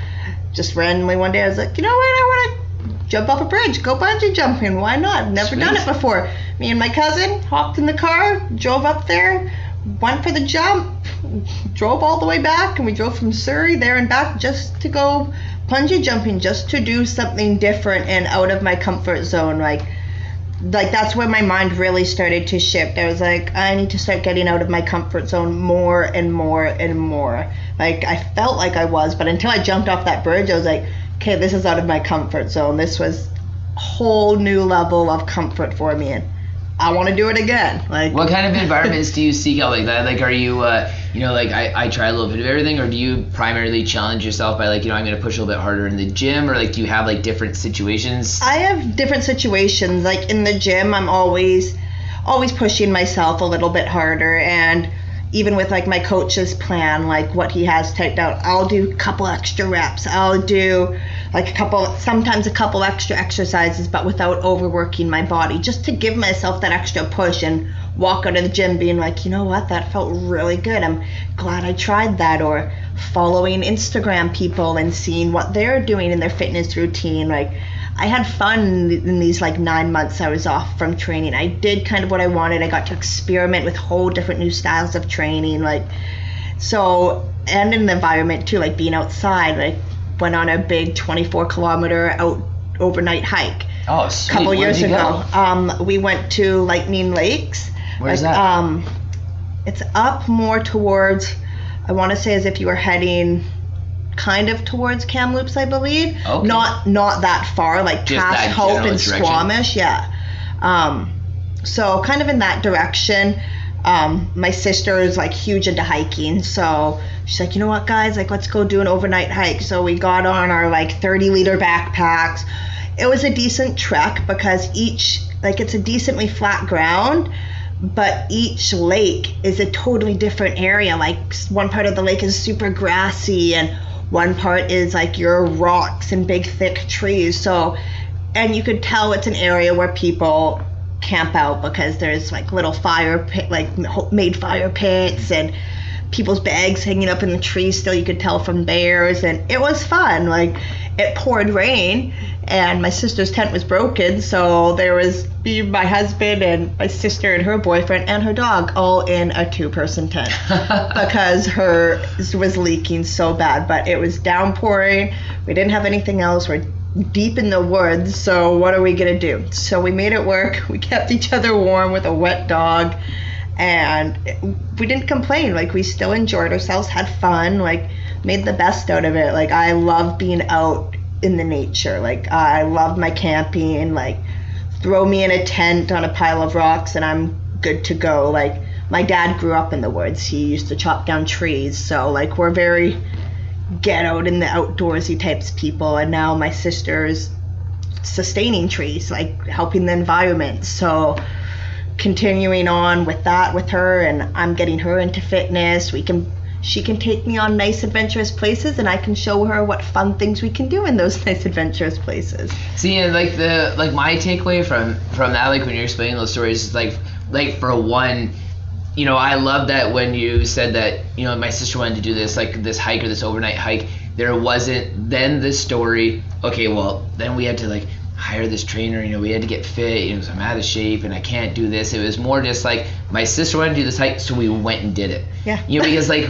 Just randomly one day I was like, you know what, I want to jump off a bridge, go bungee jumping. Why not? Never Sweet. done it before. Me and my cousin hopped in the car, drove up there, went for the jump, drove all the way back, and we drove from Surrey there and back just to go bungee jumping just to do something different and out of my comfort zone like like that's when my mind really started to shift. I was like i need to start getting out of my comfort zone more and more and more. Like i felt like i was but until i jumped off that bridge i was like okay this is out of my comfort zone. This was a whole new level of comfort for me. And I want to do it again. Like, what kind of environments do you seek out like that? Like, are you, uh, you know, like I, I try a little bit of everything, or do you primarily challenge yourself by like, you know, I'm going to push a little bit harder in the gym, or like, do you have like different situations? I have different situations. Like in the gym, I'm always, always pushing myself a little bit harder, and even with like my coach's plan, like what he has typed out, I'll do a couple extra reps. I'll do like a couple, sometimes a couple extra exercises, but without overworking my body, just to give myself that extra push and walk out of the gym being like, you know what, that felt really good. I'm glad I tried that. Or following Instagram people and seeing what they're doing in their fitness routine. Like, I had fun in these like nine months I was off from training. I did kind of what I wanted. I got to experiment with whole different new styles of training, like so, and in the environment too, like being outside. Like went on a big 24 kilometer out overnight hike Oh, a sweet. couple Where'd years ago. go? Um, we went to Lightning Lakes. Where's Like, that? Um, it's up more towards. I want to say as if you were heading kind of towards Kamloops, I believe. Okay. Not not that far, like Just past Hope and direction. Squamish, yeah. Um, so kind of in that direction. Um, my sister is like huge into hiking, so she's like, you know what, guys, like let's go do an overnight hike. So we got on our like 30 liter backpacks. It was a decent trek because each like it's a decently flat ground, but each lake is a totally different area. Like one part of the lake is super grassy and one part is like your rocks and big thick trees. So and you could tell it's an area where people camp out because there's like little fire pit like made fire pits and people's bags hanging up in the trees still you could tell from bears. And it was fun. Like it poured rain and my sister's tent was broken. So there was me my husband and my sister and her boyfriend and her dog all in a two person tent (laughs) because her was leaking so bad. But it was downpouring. We didn't have anything else. We're deep in the woods so what are we gonna do? So we made it work. (laughs) We kept each other warm with a wet dog and we didn't complain. Like we still enjoyed ourselves had fun like made the best out of it. Like i love being out in the nature. Like i love my camping like throw me in a tent on a pile of rocks and i'm good to go. Like my dad grew up in the woods. He used to chop down trees so like we're very get out in the outdoorsy types people and now my sister's sustaining trees like helping the environment. So continuing on with that with her and i'm getting her into fitness. We can she can take me on nice adventurous places and i can show her what fun things we can do in those (laughs) nice adventurous places. See, and like the like my takeaway from from that, like when you're explaining those stories, is like like for one, you know, I love that when you said that you know my sister wanted to do this like this hike or this overnight hike. There wasn't then the story. Okay, well then we had to like hire this trainer. You know, we had to get fit. You know, I'm out of shape and I can't do this. It was more just like my sister wanted to do this hike, so we went and did it. Yeah. You know, because like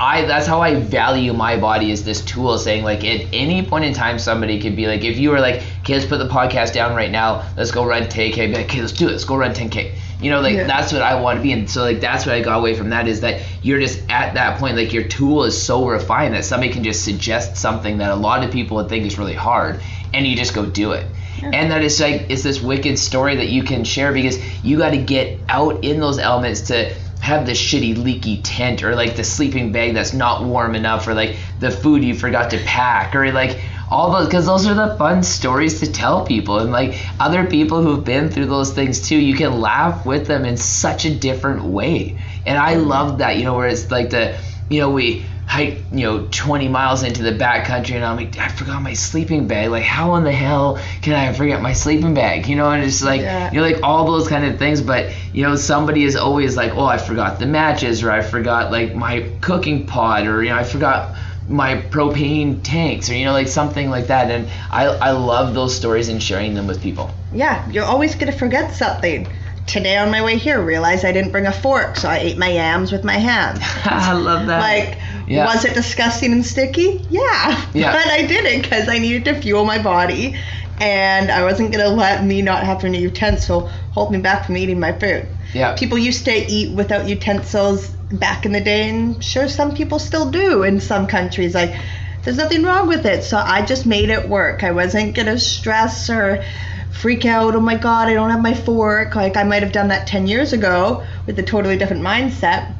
I that's how I value my body as this tool, saying like at any point in time somebody could be like, if you were like, okay, let's put the podcast down right now, let's go run 10k, I'd be like, okay, let's do it, let's go run 10k. You know, like Yeah. that's what I want to be, and so like that's what I got away from that is that you're just at that point, like your tool is so refined that somebody can just suggest something that a lot of people would think is really hard, and you just go do it. And that is like it's this wicked story that you can share because you got to get out in those elements to have the shitty leaky tent or like the sleeping bag that's not warm enough or like the food you forgot to pack or like all those because those are the fun stories to tell people and like other people who've been through those things too you can laugh with them in such a different way. And i mm-hmm. love that you know where it's like the you know we hike you know 20 miles into the back country and i'm like i forgot my sleeping bag? Like how in the hell can i forget my sleeping bag? You know and it's like Yeah. you know like all those kind of things but you know somebody is always like oh i forgot the matches or i forgot like my cooking pot or you know i forgot my propane tanks or you know like something like that. And i i love those stories and sharing them with people. Yeah you're always going to forget something. Today on my way here realized i didn't bring a fork so i ate my yams with my hands. (laughs) I love that. Like Yeah. was it disgusting and sticky? Yeah. Yeah. (laughs) but i did it because i needed to fuel my body and i wasn't going to let me not have any utensil hold me back from eating my food. Yeah. People used to eat without utensils back in the day and sure some people still do in some countries. Like there's nothing wrong with it. So i just made it work. I wasn't going to stress or freak out oh my god i don't have my fork. Like i might have done that 10 years ago with a totally different mindset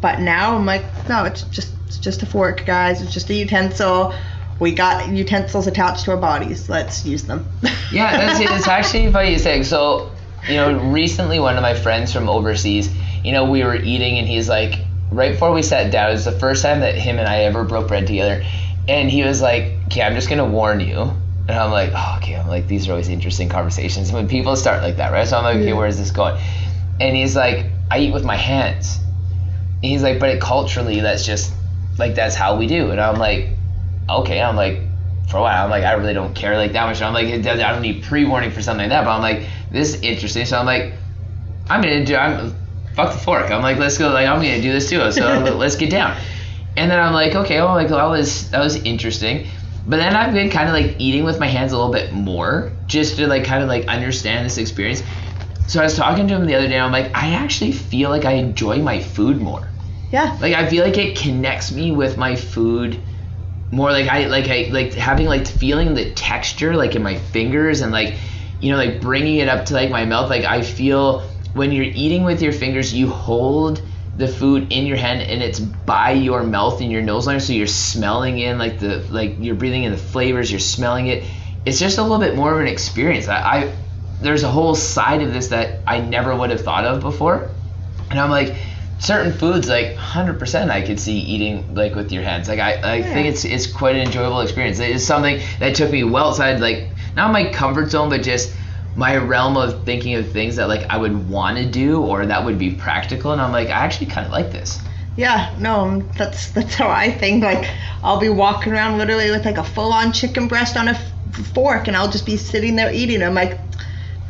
but now i'm like no it's just it's just a fork guys. It's just a utensil. We got utensils attached to our bodies. Let's use them. (laughs) Yeah, that's. It's actually funny you say. So, you know, recently one of my friends from overseas, you know, we were eating and he's like, right before we sat down, it was the first time that him and I ever broke bread together, and he was like, "Okay, I'm just gonna warn you." And I'm like, oh, okay. I'm like, these are always interesting conversations when people start like that, right? So I'm like, okay, where is this going? And he's like, I eat with my hands. And he's like, but it, culturally, that's just like that's how we do. And I'm like, okay. I'm like, for a while. I'm like, I really don't care like that much. I'm like, I don't need pre-warning for something like that. But I'm like, this is interesting. So I'm like, I'm gonna do. I'm fuck the fork. I'm like, let's go. Like, I'm gonna do this too. So (laughs) let's get down. And then I'm like, okay, well, like that was that was interesting. But then I've been kind of like eating with my hands a little bit more, just to like kind of like understand this experience. So I was talking to him the other day. And I'm like, I actually feel like I enjoy my food more. Yeah. Like I feel like it connects me with my food more. Like I like I like having like feeling the texture like in my fingers and like you know like bringing it up to like my mouth. Like I feel when you're eating with your fingers, you hold the food in your hand and it's by your mouth and your nose line, so you're smelling in like the like you're breathing in the flavors, you're smelling it. It's just a little bit more of an experience. I, I there's a whole side of this that I never would have thought of before, and I'm like certain foods like 100% i could see eating like with your hands like i, I Yeah. think it's it's quite an enjoyable experience it is something that took me well outside like not my comfort zone but just my realm of thinking of things that like i would want to do or that would be practical and i'm like i actually kind of like this Yeah, no, um, that's that's how I think. Like, I'll be walking around literally with like a full-on chicken breast on a f- fork, and I'll just be sitting there eating. I'm like,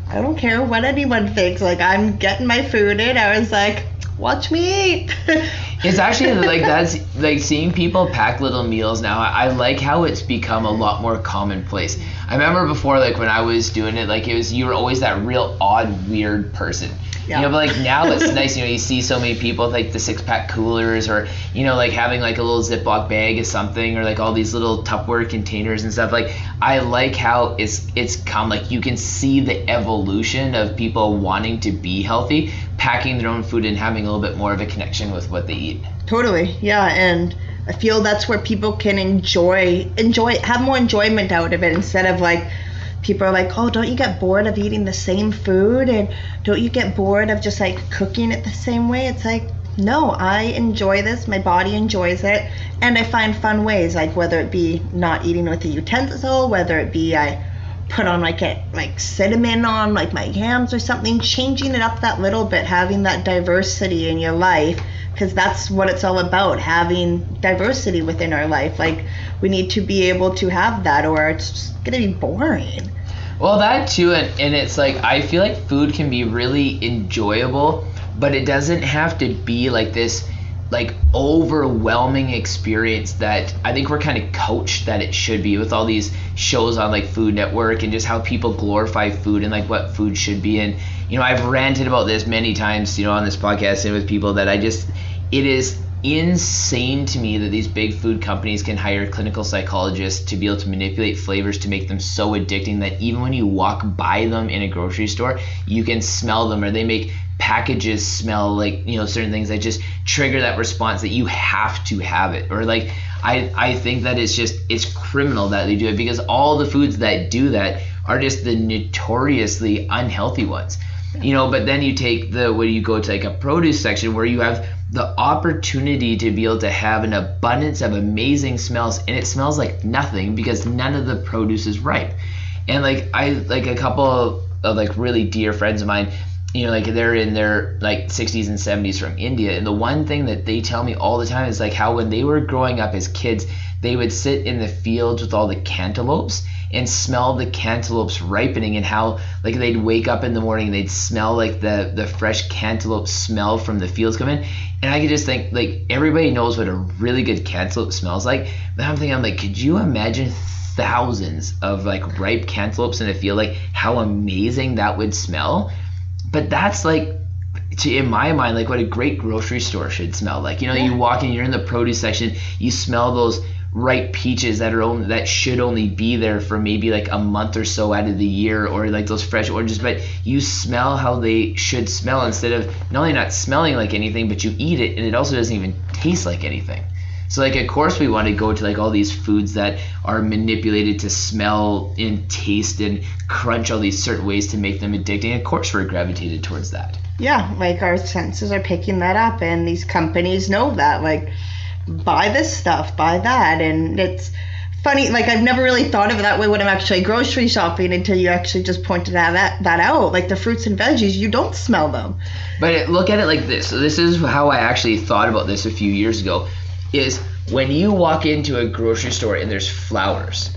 I don't care what anyone thinks. Like, I'm getting my food in. I was like, watch me eat. (laughs) It's actually (laughs) like that's like seeing people pack little meals now. I, I like how it's become a lot more commonplace. I remember before, like when I was doing it, like it was you were always that real odd, weird person. Yeah. You know, but like now it's (laughs) nice. You know, you see so many people with like the six pack coolers, or you know, like having like a little Ziploc bag or something, or like all these little Tupperware containers and stuff. Like I like how it's it's come. Like you can see the evolution of people wanting to be healthy, packing their own food, and having a little bit more of a connection with what they eat. Totally, yeah, and I feel that's where people can enjoy enjoy have more enjoyment out of it instead of like people are like, oh, don't you get bored of eating the same food and don't you get bored of just like cooking it the same way? It's like no, I enjoy this. My body enjoys it, and I find fun ways, like whether it be not eating with a utensil, whether it be I put on like a like cinnamon on like my yams or something, changing it up that little bit, having that diversity in your life, because that's what it's all about, having diversity within our life. Like we need to be able to have that, or it's just gonna be boring. Well, that too, and, and it's like I feel like food can be really enjoyable, but it doesn't have to be like this like overwhelming experience that I think we're kind of coached that it should be with all these shows on like Food Network and just how people glorify food and like what food should be. And you know, I've ranted about this many times, you know, on this podcast and with people that I just it is insane to me that these big food companies can hire clinical psychologists to be able to manipulate flavors to make them so addicting that even when you walk by them in a grocery store, you can smell them or they make packages smell like, you know, certain things that just trigger that response that you have to have it. Or like I I think that it's just it's criminal that they do it because all the foods that do that are just the notoriously unhealthy ones. You know but then you take the when you go to like a produce section where you have the opportunity to be able to have an abundance of amazing smells and it smells like nothing because none of the produce is ripe. And like i like a couple of, of like really dear friends of mine you know like they're in their like 60s and 70s from india and the one thing that they tell me all the time is like how when they were growing up as kids they would sit in the fields with all the cantaloupes and smell the cantaloupes ripening and how like they'd wake up in the morning and they'd smell like the the fresh cantaloupe smell from the fields come in. And i could just think like everybody knows what a really good cantaloupe smells like but i'm thinking i'm like could you imagine thousands of like ripe cantaloupes in a field? Like how amazing that would smell but that's like to, in my mind like what a great grocery store should smell like. You know you walk in you're in the produce section you smell those ripe peaches that are only that should only be there for maybe like a month or so out of the year or like those fresh oranges but you smell how they should smell instead of not only not smelling like anything but you eat it and it also doesn't even taste like anything so like of course we want to go to like all these foods that are manipulated to smell and taste and crunch all these certain ways to make them addicting of course we're gravitated towards that Yeah, like our senses are picking that up, and these companies know that. Like, buy this stuff, buy that, and it's funny. Like, I've never really thought of it that way when I'm actually grocery shopping until you actually just pointed that that, that out. Like the fruits and veggies, you don't smell them. But look at it like this. So this is how I actually thought about this a few years ago. Is when you walk into a grocery store and there's flowers,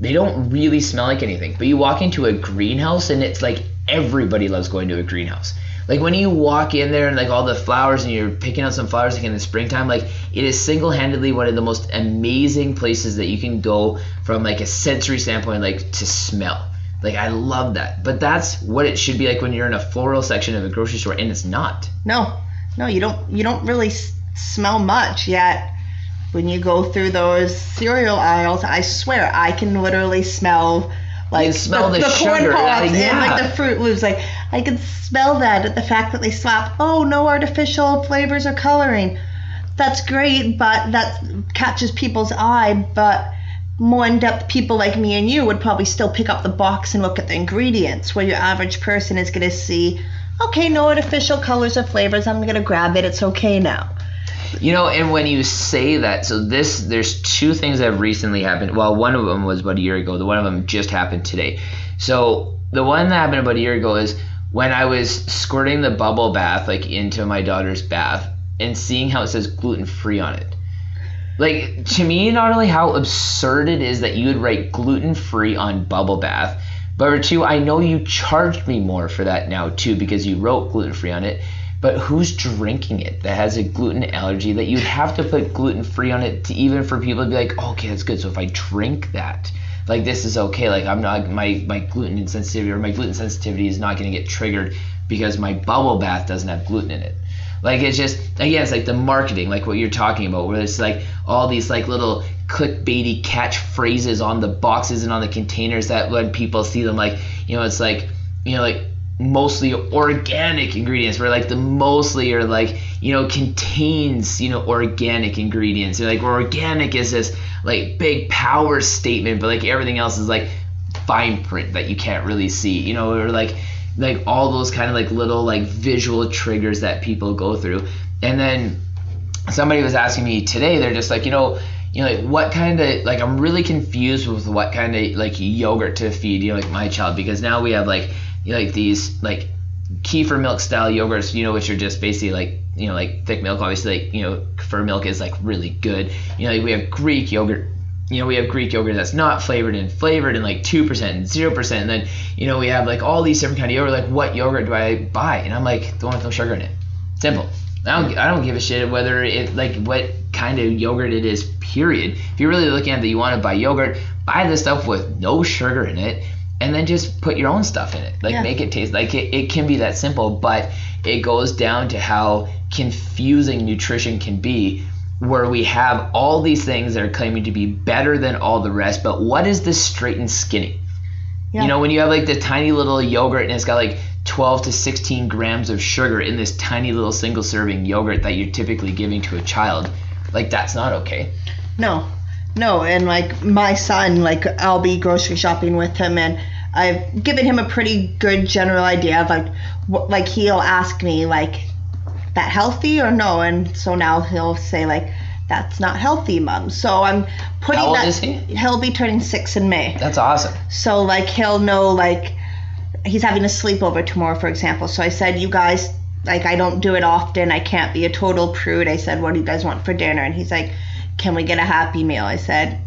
they don't really smell like anything. But you walk into a greenhouse and it's like everybody loves going to a greenhouse. Like when you walk in there and like all the flowers and you're picking out some flowers like in the springtime, like it is single-handedly one of the most amazing places that you can go from like a sensory standpoint, like to smell. Like I love that. But that's what it should be like when you're in a floral section of a grocery store, and it's not. No, no, you don't. You don't really s- smell much yet. When you go through those cereal aisles, I swear I can literally smell like You smell the corn sugar, pops yeah, and like the Froot Loops. Like I can smell that. At the fact that they slap, oh, no artificial flavors or coloring. That's great, but that catches people's eye. But more in-depth people like me and you would probably still pick up the box and look at the ingredients where your average person is going to see okay no artificial colors or flavors i'm going to grab it it's okay now You know, and when you say that, so this, there's two things that have recently happened. Well, one of them was about a year ago. The one of them just happened today. So the one that happened about a year ago is when I was squirting the bubble bath like into my daughter's bath and seeing how it says gluten free on it. Like to me, not only how absurd it is that you would write gluten free on bubble bath, but two, I know you charged me more for that now too because you wrote gluten free on it. But who's drinking it that has a gluten allergy that you'd have to put gluten free on it to even for people to be like, oh, okay, that's good. So if I drink that, like this is okay. Like I'm not my my gluten insensitivity or my gluten sensitivity is not going to get triggered because my bubble bath doesn't have gluten in it. Like it's just again, it's like the marketing, like what you're talking about, where it's like all these like little clickbaity catchphrases on the boxes and on the containers that when people see them, like you know, it's like you know, like mostly organic ingredients, where like the mostly are like you know contains you know organic ingredients, and like where organic is this like big power statement, but like everything else is like fine print that you can't really see, you know, or like like all those kind of like little like visual triggers that people go through. And then somebody was asking me today, they're just like, you know, you know, like what kind of like I'm really confused with what kind of like yogurt to feed, you know, like my child because now we have like like these like kefir milk style yogurts, you know, which are just basically like you know like thick milk. Obviously, like you know, kefir milk is like really good. You know, like we have Greek yogurt. You know, we have Greek yogurt that's not flavored and flavored and like two percent and zero percent. And then you know we have like all these different kind of yogurt. Like what yogurt do I buy? And I'm like the one with no sugar in it. Simple. I don't I don't give a shit whether it like what kind of yogurt it is. Period. If you're really looking at that, you want to buy yogurt, buy the stuff with no sugar in it and then just put your own stuff in it like Yeah. make it taste like it, it can be that simple but it goes down to how confusing nutrition can be where we have all these things that are claiming to be better than all the rest but what is this straight and skinny Yeah. you know when you have like the tiny little yogurt and it's got like 12 to 16 grams of sugar in this tiny little single serving yogurt that you're typically giving to a child like that's not okay No, no, and like my son, like I'll be grocery shopping with him, and I've given him a pretty good general idea of like, what, like he'll ask me like, that healthy or no, and so now he'll say like, that's not healthy, mom. So I'm putting How old that. is he? He'll be turning six in May. that's awesome So like he'll know like he's having a sleepover tomorrow, for example. So I said, you guys, like I don't do it often. I can't be a total prude. I said, what do you guys want for dinner? And he's like, can we get a happy meal? I said,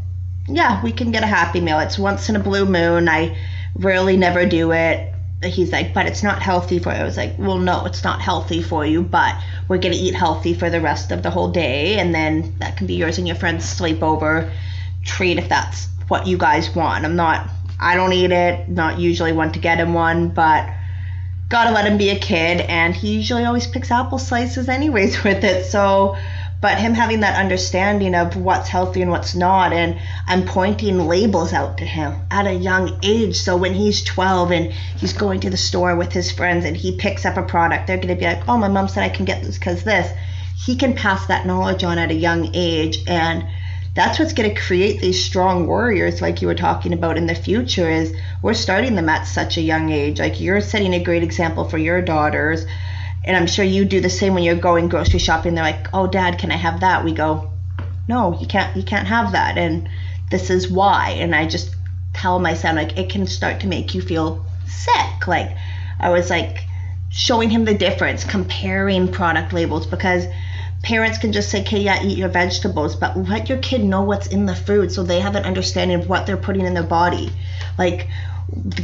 yeah, we can get a happy meal. It's once in a blue moon. I rarely never do it. He's like, but it's not healthy for you. I was like, well, no, it's not healthy for you, but we're gonna eat healthy for the rest of the whole day, and then that can be yours and your friend's sleepover treat if that's what you guys want. I'm not, I don't eat it. Not usually one to get him one, but gotta let him be a kid, and he usually always picks apple slices anyways (laughs) with it. So, but him having that understanding of what's healthy and what's not, and I'm pointing labels out to him at a young age. So when he's 12 and he's going to the store with his friends and he picks up a product, they're gonna be like, "Oh, my mom said I can get this because this." He can pass that knowledge on at a young age, and that's what's going to create these strong warriors like you were talking about in the future is we're starting them at such a young age like you're setting a great example for your daughters and i'm sure you do the same when you're going grocery shopping. They're like oh dad can i have that? We go no you can't you can't have that. And this is why. And i just tell my son like it can start to make you feel sick. Like i was like showing him the difference comparing product labels because parents can just say, okay, yeah, eat your vegetables, but let your kid know what's in the food so they have an understanding of what they're putting in their body. Like,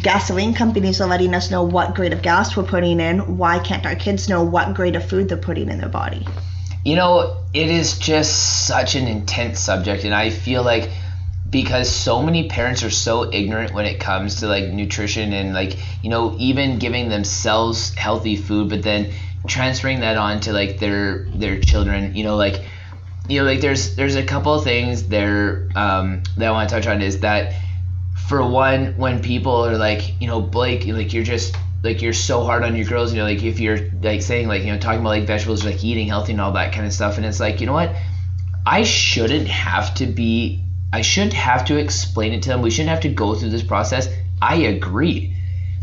gasoline companies are letting us know what grade of gas we're putting in. Why can't our kids know what grade of food they're putting in their body? You know, it is just such an intense subject, and I feel like because so many parents are so ignorant when it comes to like nutrition and like you know even giving themselves healthy food but then transferring that on to like their their children you know like you know like there's there's a couple of things there um, that i want to touch on is that for one when people are like you know blake like you're just like you're so hard on your girls you know like if you're like saying like you know talking about like vegetables like eating healthy and all that kind of stuff and it's like you know what i shouldn't have to be i shouldn't have to explain it to them we shouldn't have to go through this process i agree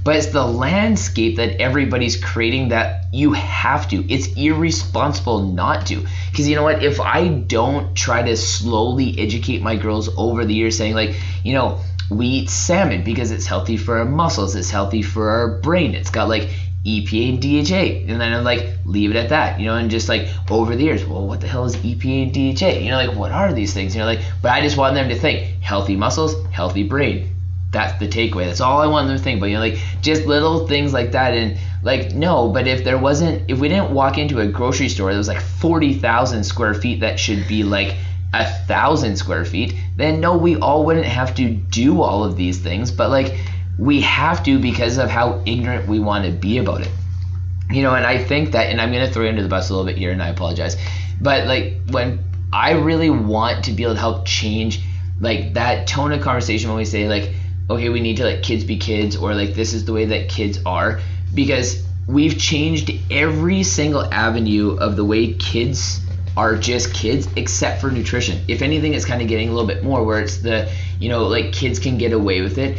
but it's the landscape that everybody's creating that you have to. It's irresponsible not to. Because you know what? If I don't try to slowly educate my girls over the years, saying, like, you know, we eat salmon because it's healthy for our muscles, it's healthy for our brain, it's got like EPA and DHA. And then I'm like, leave it at that, you know, and just like over the years, well, what the hell is EPA and DHA? You know, like, what are these things? You know, like, but I just want them to think healthy muscles, healthy brain that's the takeaway. That's all I want them to think. But you know, like just little things like that, and like no. But if there wasn't, if we didn't walk into a grocery store that was like forty thousand square feet, that should be like a thousand square feet, then no, we all wouldn't have to do all of these things. But like we have to because of how ignorant we want to be about it. You know, and I think that, and I'm gonna throw you under the bus a little bit here, and I apologize, but like when I really want to be able to help change like that tone of conversation when we say like okay, we need to let kids be kids or like this is the way that kids are because we've changed every single avenue of the way kids are just kids except for nutrition. If anything, it's kind of getting a little bit more where it's the, you know, like kids can get away with it.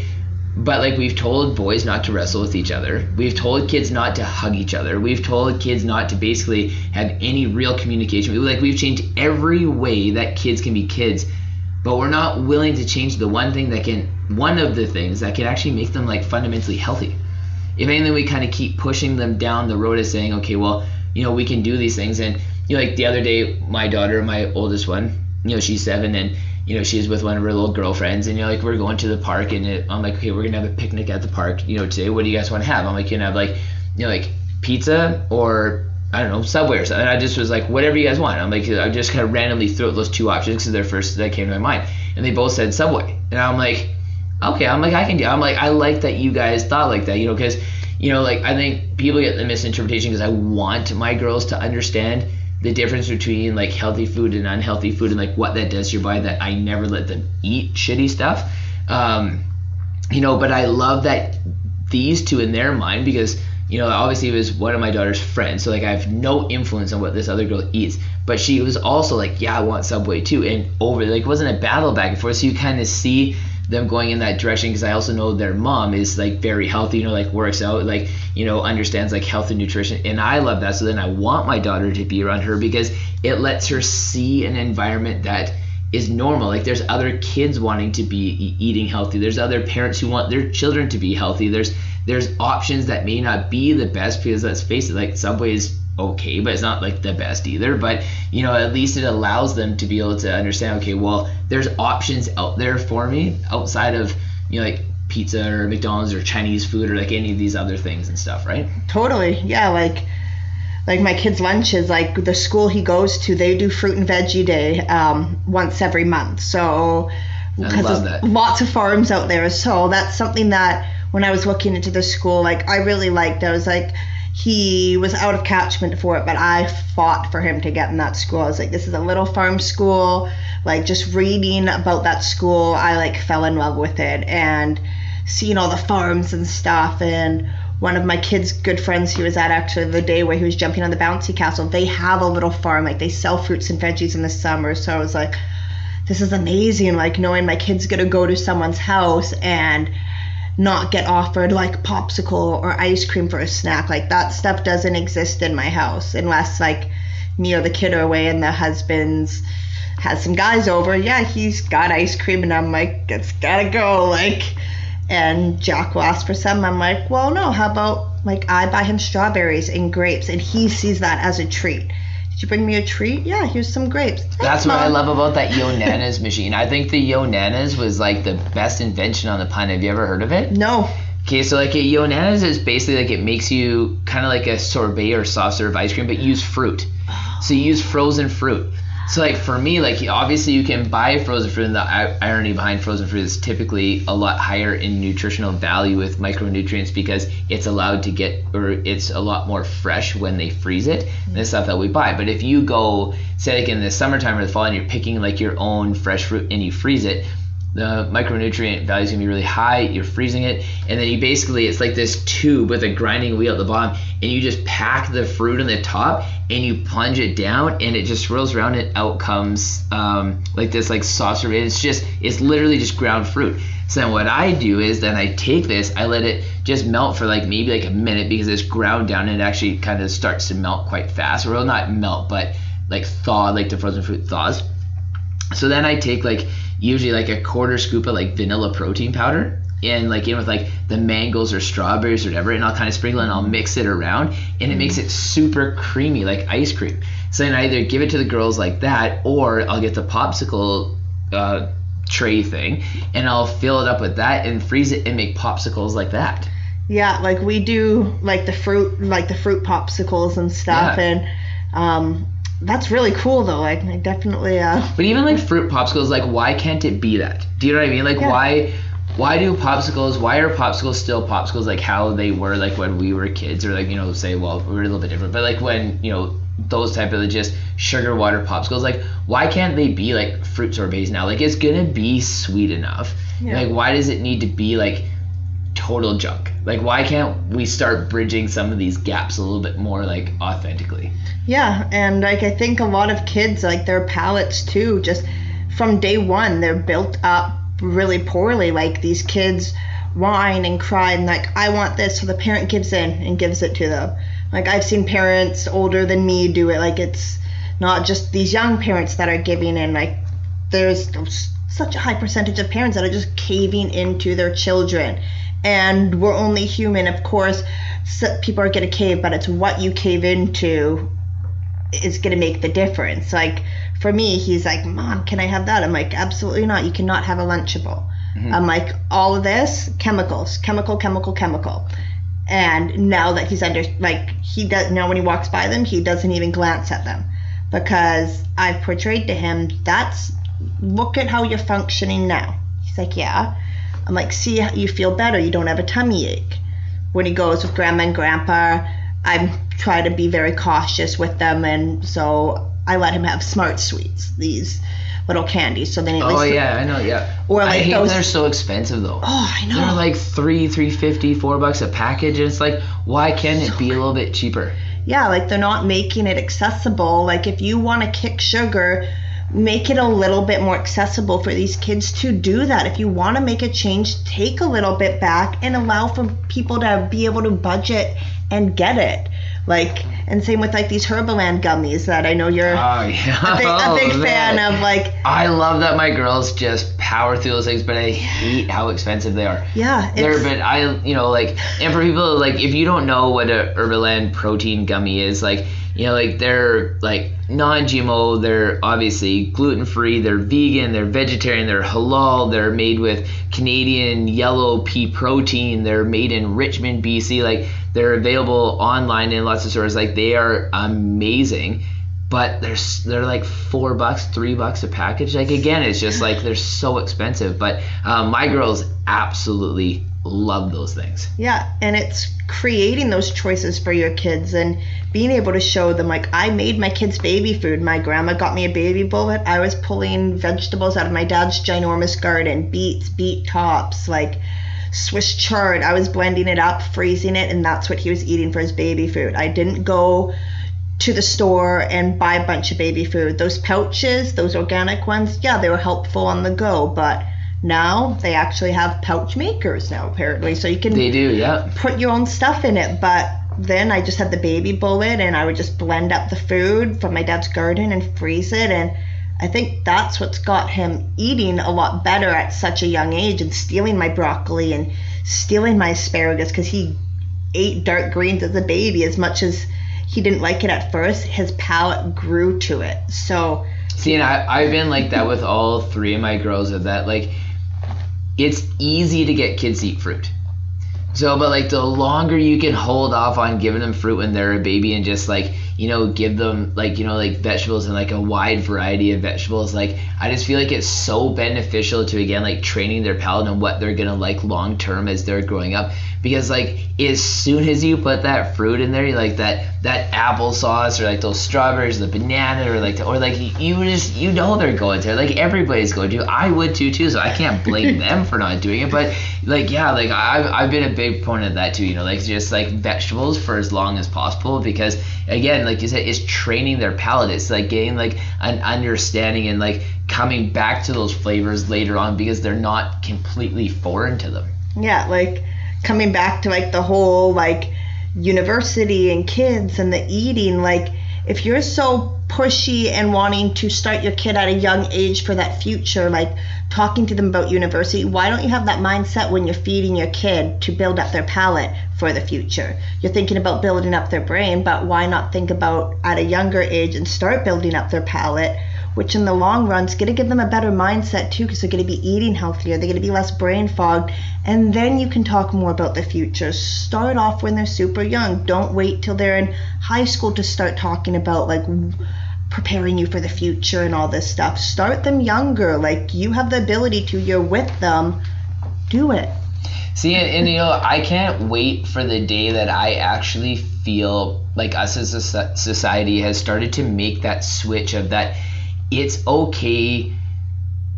But like we've told boys not to wrestle with each other. We've told kids not to hug each other. We've told kids not to basically have any real communication. Like we've changed every way that kids can be kids but we're not willing to change the one thing that can one of the things that can actually make them like fundamentally healthy if anything we kind of keep pushing them down the road of saying okay well you know we can do these things and you know like the other day my daughter my oldest one you know she's seven and you know she's with one of her little girlfriends and you know like we're going to the park and it, i'm like okay we're gonna have a picnic at the park you know today what do you guys want to have i'm like you know have like you know like pizza or I don't know, Subway or something. And I just was like, whatever you guys want. I'm like, I just kind of randomly threw out those two options because they're first that came to my mind. And they both said Subway. And I'm like, okay, I'm like, I can do I'm like, I like that you guys thought like that, you know, because, you know, like, I think people get the misinterpretation because I want my girls to understand the difference between like healthy food and unhealthy food and like what that does to your body that I never let them eat shitty stuff. Um, you know, but I love that these two in their mind because you know, obviously it was one of my daughter's friends, so like I have no influence on what this other girl eats. But she was also like, yeah, I want Subway too, and over like it wasn't a battle back and forth. So you kind of see them going in that direction because I also know their mom is like very healthy, you know, like works out, like you know, understands like health and nutrition, and I love that. So then I want my daughter to be around her because it lets her see an environment that is normal. Like there's other kids wanting to be eating healthy. There's other parents who want their children to be healthy. There's there's options that may not be the best because let's face it, like Subway is okay, but it's not like the best either. But you know, at least it allows them to be able to understand. Okay, well, there's options out there for me outside of you know like pizza or McDonald's or Chinese food or like any of these other things and stuff, right? Totally, yeah. Like like my kid's lunch is like the school he goes to. They do fruit and veggie day um, once every month. So love that. lots of farms out there. So that's something that when I was looking into the school, like I really liked. I was like, he was out of catchment for it, but I fought for him to get in that school. I was like, this is a little farm school. Like just reading about that school, I like fell in love with it and seeing all the farms and stuff. And one of my kids' good friends he was at actually the day where he was jumping on the bouncy castle, they have a little farm. Like they sell fruits and veggies in the summer. So I was like, this is amazing. Like knowing my kid's gonna go to someone's house and not get offered like popsicle or ice cream for a snack. Like that stuff doesn't exist in my house unless like me or the kid are away and the husband's has some guys over. Yeah, he's got ice cream and I'm like, it's gotta go. Like and Jack will ask for some. I'm like, well no, how about like I buy him strawberries and grapes and he sees that as a treat. Did you bring me a treat? Yeah, here's some grapes. Thanks, That's what I love about that (laughs) Yonanas machine. I think the Yonanas was like the best invention on the planet. Have you ever heard of it? No. Okay, so like a Yonanas is basically like it makes you kind of like a sorbet or soft serve ice cream, but use fruit. Oh. So you use frozen fruit. So like for me, like obviously you can buy frozen fruit, and the irony behind frozen fruit is typically a lot higher in nutritional value with micronutrients because it's allowed to get or it's a lot more fresh when they freeze it than the stuff that we buy. But if you go say like in the summertime or the fall and you're picking like your own fresh fruit and you freeze it, the micronutrient value is gonna be really high. You're freezing it, and then you basically it's like this tube with a grinding wheel at the bottom, and you just pack the fruit on the top, and you plunge it down, and it just swirls around, and out comes um, like this like saucer. It's just it's literally just ground fruit. So then what I do is then I take this, I let it just melt for like maybe like a minute because it's ground down, and it actually kind of starts to melt quite fast, or well not melt, but like thaw, like the frozen fruit thaws. So then I take like usually like a quarter scoop of like vanilla protein powder and like in with like the mangoes or strawberries or whatever and I'll kind of sprinkle it and I'll mix it around and it makes it super creamy like ice cream. So then I either give it to the girls like that or I'll get the popsicle uh, tray thing and I'll fill it up with that and freeze it and make popsicles like that. Yeah, like we do like the fruit like the fruit popsicles and stuff Yeah. and um that's really cool though. Like I definitely uh But even like fruit popsicles, like why can't it be that? Do you know what I mean? Like Yeah. why why do popsicles why are popsicles still popsicles like how they were like when we were kids or like you know say well we're a little bit different but like when you know those type of just sugar water popsicles like why can't they be like fruit sorbets now like it's gonna be sweet enough Yeah. like why does it need to be like total junk. Like why can't we start bridging some of these gaps a little bit more like authentically? Yeah, and like I think a lot of kids like their palates too just from day 1 they're built up really poorly. Like these kids whine and cry and like I want this so the parent gives in and gives it to them. Like I've seen parents older than me do it. Like it's not just these young parents that are giving in. Like there's such a high percentage of parents that are just caving into their children and we're only human of course. So people are going to cave but it's what you cave into is going to make the difference. Like for me he's like mom can i have that? I'm like absolutely not. You cannot have a lunchable. Mm-hmm. I'm like all of this? Chemicals. Chemical chemical chemical. And now that he's under like he does now when he walks by them he doesn't even glance at them. Because i've portrayed to him that's look at how you're functioning now. He's like yeah i'm like see how you feel better. You don't have a tummy ache. When he goes with grandma and grandpa i try to be very cautious with them and so i let him have smart sweets these little candies so then at oh yeah i know yeah. Or I like hate those- they're so expensive though. Oh i know. They're like three, three fifty, four bucks a package, and it's like, why can't it be a little bit cheaper? yeah like they're not making it accessible. Like if you want to kick sugar make it a little bit more accessible for these kids to do that if you want to make a change take a little bit back and allow for people to be able to budget and get it like and same with like these herbaland gummies that i know you're Oh yeah, a big, a (laughs) big Oh, fan man. of like I love that my girls just power through those things, but I hate how expensive they are. yeah They're, but I, you know, like, and for people like, if you don't know what a Herbaland protein gummy is, like, you know, like they're like non-GMO, they're obviously gluten-free, they're vegan, they're vegetarian, they're halal, they're made with Canadian yellow pea protein, they're made in Richmond, BC, like they're available online in lots of stores, like they are amazing. But they're they're like four bucks, three bucks a package. Like again, it's just like they're so expensive. But um, my girls absolutely love those things. Yeah, and it's creating those choices for your kids and being able to show them like I made my kids baby food. My grandma got me a baby bullet. I was pulling vegetables out of my dad's ginormous garden, beets, beet tops, like Swiss chard. I was blending it up, freezing it, and that's what he was eating for his baby food. I didn't go to the store and buy a bunch of baby food. Those pouches, those organic ones, yeah, they were helpful on the go, but now they actually have pouch makers now apparently so you can They do, yeah. put your own stuff in it. But then I just had the baby bullet and I would just blend up the food from my dad's garden and freeze it. And I think that's what's got him eating a lot better at such a young age and stealing my broccoli and stealing my asparagus because he ate dark greens as a baby as much as he didn't like it at first, his palate grew to it. So See, and I, I've been like that with all three of my girls. Of that, like, it's easy to get kids to eat fruit. So, but like the longer you can hold off on giving them fruit when they're a baby and just like, you know, give them like, you know, like vegetables and like a wide variety of vegetables, like I just feel like it's so beneficial to again like training their palate and what they're gonna like long term as they're growing up. Because like as soon as you put that fruit in there, you like that that applesauce or like those strawberries, or the banana or like or like you just you know they're going to like everybody's going to. I would too too, so I can't blame (laughs) them for not doing it. But like yeah, like I've I've been a big proponent of that too. You know, like just like vegetables for as long as possible because again, like you said, it's training their palate. It's like getting like an understanding and like coming back to those flavors later on because they're not completely foreign to them. Yeah, like coming back to like the whole like university and kids and the eating, like if you're so pushy and wanting to start your kid at a young age for that future, like talking to them about university, why don't you have that mindset when you're feeding your kid to build up their palate for the future? You're thinking about building up their brain, but why not think about at a younger age and start building up their palate? Which in the long run is going to give them a better mindset too, because they're going to be eating healthier, they're going to be less brain fogged, and then you can talk more about the future. Start off when they're super young. Don't wait till they're in high school to start talking about like preparing you for the future and all this stuff. Start them younger. Like you have the ability to, you're with them. Do it. See, and, and, you know, I can't wait for the day that I actually feel like us as a society has started to make that switch of that it's okay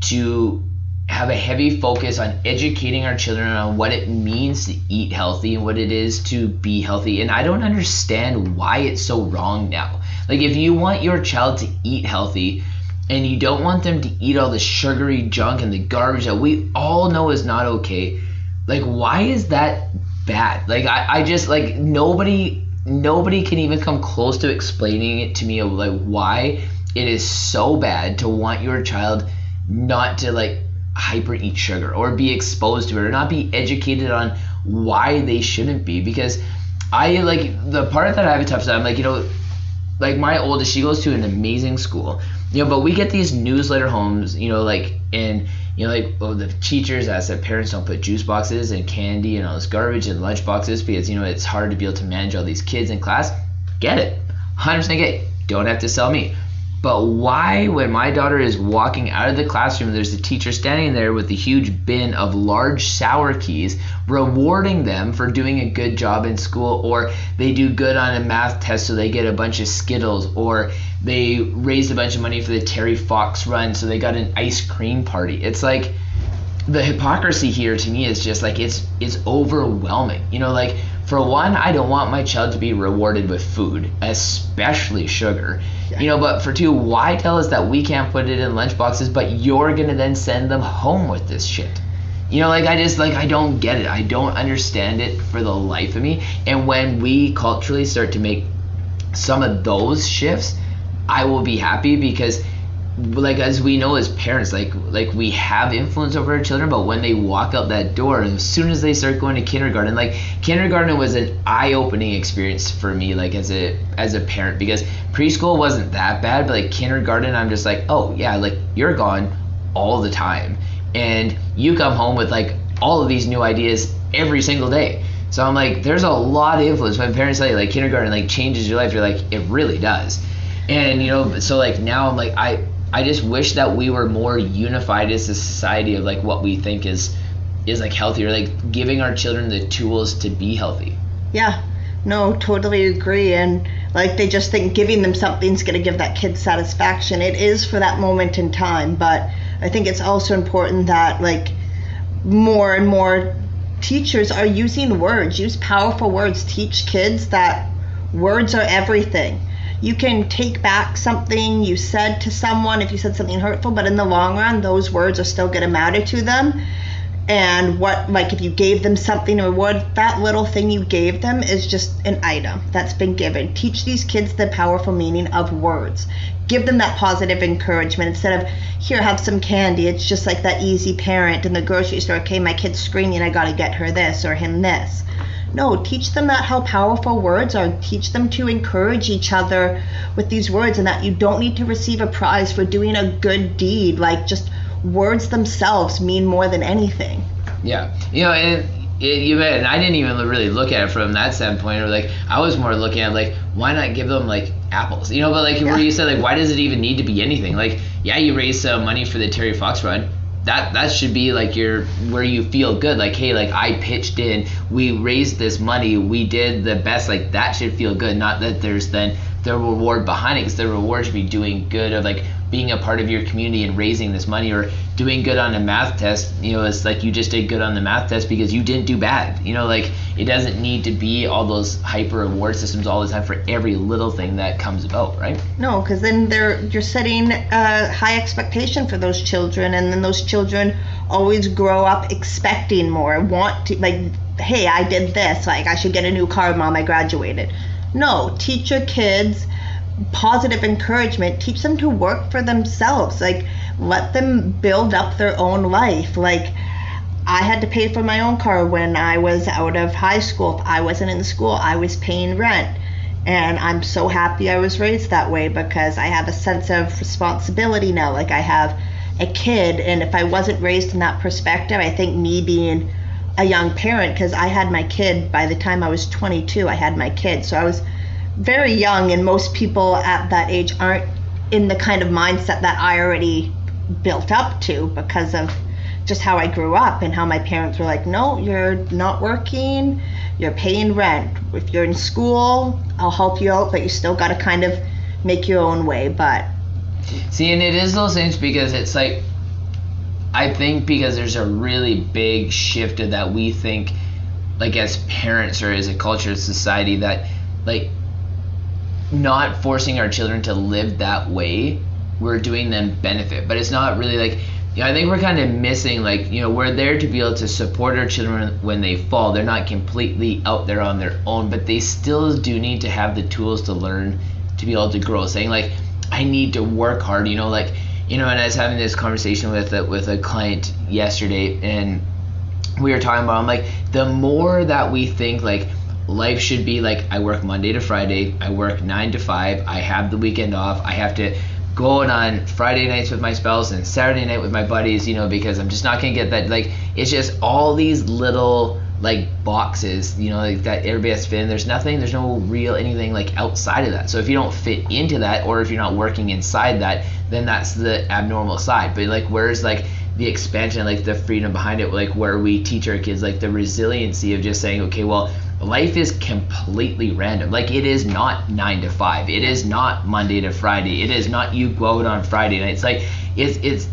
to have a heavy focus on educating our children on what it means to eat healthy and what it is to be healthy. And I don't understand why it's so wrong now. Like, if you want your child to eat healthy and you don't want them to eat all the sugary junk and the garbage that we all know is not okay, like, why is that bad? Like, I, I just, like, nobody. Nobody can even come close to explaining it to me of like why it is so bad to want your child not to like hyper eat sugar or be exposed to it or not be educated on why they shouldn't be. Because I like the part that I have a tough time like you know like my oldest she goes to an amazing school. You know but we get these newsletter homes you know like and you know like oh, the teachers ask that parents don't put juice boxes and candy and all this garbage in lunch boxes because you know it's hard to be able to manage all these kids in class. Get it. 100% get it. don't have to sell me but why, when my daughter is walking out of the classroom, there's a teacher standing there with a huge bin of large sour keys, rewarding them for doing a good job in school, or they do good on a math test so they get a bunch of Skittles, or they raised a bunch of money for the Terry Fox run so they got an ice cream party. It's like the hypocrisy here to me is just like it's it's overwhelming. You know, like for one, I don't want my child to be rewarded with food, especially sugar. Yeah. You know, but for two, why tell us that we can't put it in lunchboxes, but you're gonna then send them home with this shit? You know, like I just like I don't get it. I don't understand it for the life of me. And when we culturally start to make some of those shifts, I will be happy because like as we know as parents like like we have influence over our children but when they walk out that door as soon as they start going to kindergarten like kindergarten was an eye-opening experience for me like as a as a parent because preschool wasn't that bad but like kindergarten i'm just like oh yeah like you're gone all the time. And you come home with like all of these new ideas every single day. So i'm like there's a lot of influence. When parents say like kindergarten like changes your life you're like it really does. And you know so like now i'm like i I just wish that we were more unified as a society of like what we think is is like healthier, like giving our children the tools to be healthy. Yeah. No, totally agree. And like they just think giving them something's going to give that kid satisfaction. It is for that moment in time, but I think it's also important that like more and more teachers are using words, use powerful words, teach kids that words are everything you can take back something you said to someone if you said something hurtful, but in the long run, those words are still going to matter to them. And what, like, if you gave them something or what that little thing you gave them is just an item that's been given. Teach these kids the powerful meaning of words. Give them that positive encouragement instead of, here, have some candy. It's just like that easy parent in the grocery store, okay, my kid's screaming, I got to get her this or him this No, teach them that how powerful words are. Teach them to encourage each other with these words and that you don't need to receive a prize for doing a good deed. Like just words themselves mean more than anything. Yeah, you know, and it, you and I didn't even really look at it from that standpoint. Or like, I was more looking at like, why not give them like apples? You know, but like where you said like, why does it even need to be anything? Like, yeah, you raise some money for the Terry Fox run. That that should be like your where you feel good. Like, hey, like I pitched in, we raised this money, we did the best. Like that should feel good. Not that there's then the reward behind it, because the reward should be doing good of like being a part of your community and raising this money or doing good on a math test you know it's like you just did good on the math test because you didn't do bad you know like it doesn't need to be all those hyper reward systems all the time for every little thing that comes about right No, because then they're you're setting a high expectation for those children, and then those children always grow up expecting more, want to like, hey, I did this, like I should get a new car, mom, I graduated. No, teach your kids positive encouragement. Teach them to work for themselves. Like let them build up their own life. Like I had to pay for my own car when I was out of high school. If I wasn't in school, I was paying rent. And I'm so happy I was raised that way because I have a sense of responsibility now. Like I have a kid, and if I wasn't raised in that perspective, I think me being a young parent, because I had my kid by the time I was 22, I had my kid. So I was very young, and most people at that age aren't in the kind of mindset that I already built up to because of just how I grew up and how my parents were like, no, you're not working, you're paying rent. If you're in school, I'll help you out, but you still got to kind of make your own way. But See, and it is those things because it's like, I think because there's a really big shift of that we think, like as parents or as a culture, society, that like not forcing our children to live that way, we're doing them benefit. But it's not really like, you know, I think we're kind of missing like, you know, we're there to be able to support our children when they fall. They're not completely out there on their own, but they still do need to have the tools to learn to be able to grow. Saying like, I need to work hard, you know, like, you know, and I was having this conversation with a, with a client yesterday, and we were talking about, I'm like, the more that we think like life should be like, I work Monday to Friday, I work nine to five, I have the weekend off, I have to go on Friday nights with my spouse and Saturday night with my buddies, you know, because I'm just not gonna get that. Like, it's just all these little like boxes, you know, like that everybody has to fit in. There's nothing, there's no real anything like outside of that. So if you don't fit into that, or if you're not working inside that, then that's the abnormal side. But like, where's like the expansion, like the freedom behind it, like where we teach our kids like the resiliency of just saying, okay, well, life is completely random. Like it is not nine to five. It is not Monday to Friday. It is not you go out on Friday night. It's Like it's it's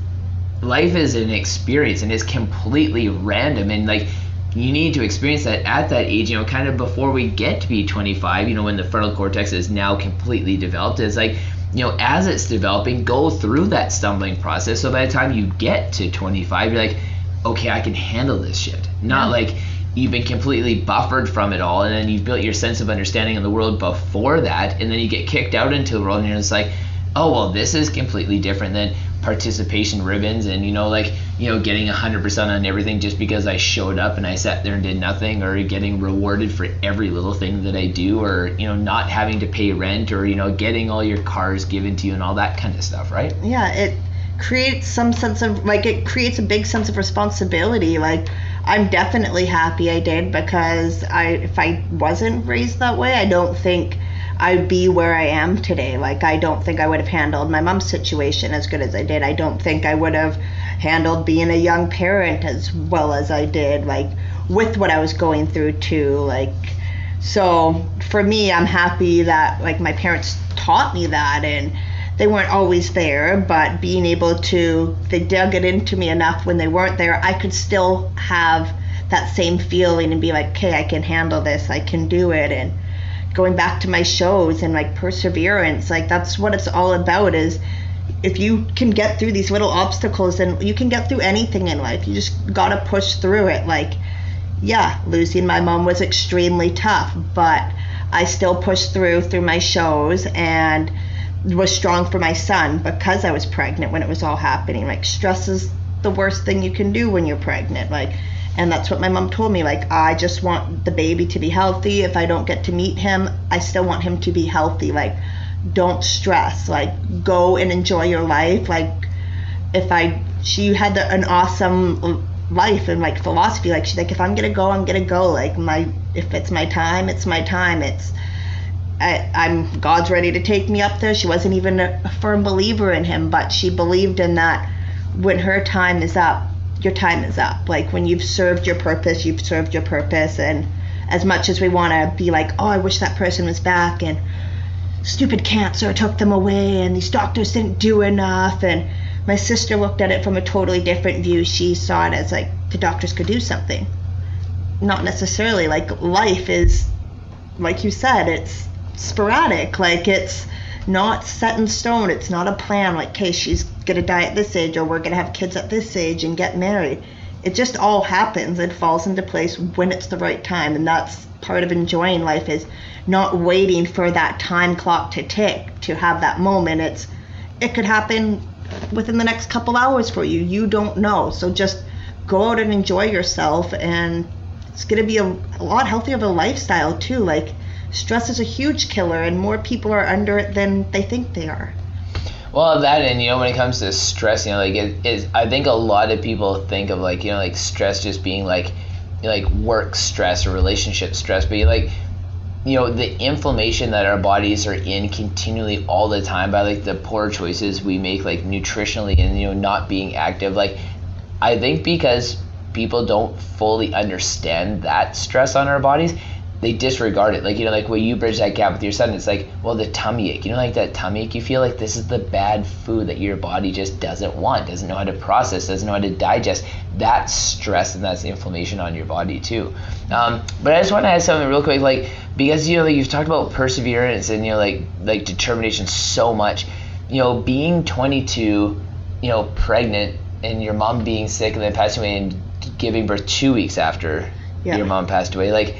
life is an experience and it's completely random and like you need to experience that at that age you know kind of before we get to be 25 you know when the frontal cortex is now completely developed it's like you know as it's developing go through that stumbling process so by the time you get to 25 you're like okay i can handle this shit not Yeah. like you've been completely buffered from it all and then you've built your sense of understanding of the world before that and then you get kicked out into the world and you're just like oh well this is completely different than participation ribbons and you know like you know getting 100% on everything just because i showed up and i sat there and did nothing or getting rewarded for every little thing that i do or you know not having to pay rent or you know getting all your cars given to you and all that kind of stuff right yeah, it creates some sense of like it creates a big sense of responsibility. Like I'm definitely happy I did because I if I wasn't raised that way, I don't think I'd be where I am today. Like I don't think I would have handled my mom's situation as good as I did. I don't think I would have handled being a young parent as well as I did like with what I was going through too. Like so for me, I'm happy that like my parents taught me that and they weren't always there, but being able to, they dug it into me enough when they weren't there, I could still have that same feeling and be like, okay, I can handle this, I can do it. And going back to my shows and like perseverance, like that's what it's all about is if you can get through these little obstacles, then you can get through anything in life. You just gotta push through it. Like, yeah, losing my mom was extremely tough, but I still pushed through through my shows and was strong for my son because I was pregnant when it was all happening. Like stress is the worst thing you can do when you're pregnant. Like And that's what my mom told me. Like, I just want the baby to be healthy. If I don't get to meet him, I still want him to be healthy. Like, don't stress. Like, go and enjoy your life. Like, if I, she had the, an awesome life and like philosophy. Like, she's like, if I'm gonna go, I'm gonna go. Like, my, if it's my time, it's my time. It's, I, I'm God's ready to take me up there. She wasn't even a, a firm believer in Him, but she believed in that when her time is up, your time is up. Like when you've served your purpose, you've served your purpose. And as much as we want to be like, oh, I wish that person was back, and stupid cancer took them away, and these doctors didn't do enough, and my sister looked at it from a totally different view. She saw it as like the doctors could do something. Not necessarily. Like life is, like you said, it's sporadic. Like it's not set in stone. It's not a plan. Like, okay, she's gonna die at this age, or we're gonna have kids at this age and get married. It just all happens. It falls into place when it's the right time, and that's part of enjoying life is not waiting for that time clock to tick to have that moment. It's it could happen within the next couple hours for you. You don't know. So just go out and enjoy yourself and it's going to be a, a lot healthier of a lifestyle too. Like stress is a huge killer and more people are under it than they think they are. Well, that and you know when it comes to stress, you know, like it is. I think a lot of people think of like you know like stress just being like like work stress or relationship stress, but you like you know the inflammation that our bodies are in continually all the time by like the poor choices we make like nutritionally and you know not being active like i think because people don't fully understand that stress on our bodies they disregard it. Like you know like when you bridge that gap with your son it's like well the tummy ache you know like that tummy ache you feel like this is the bad food that your body just doesn't want doesn't know how to process doesn't know how to digest. That's stress and that's inflammation on your body too. Um, but i just want to add something real quick like because you know like you've talked about perseverance and you know like like determination so much you know being 22 you know pregnant and your mom being sick and then passing away and giving birth two weeks after Yeah. your mom passed away like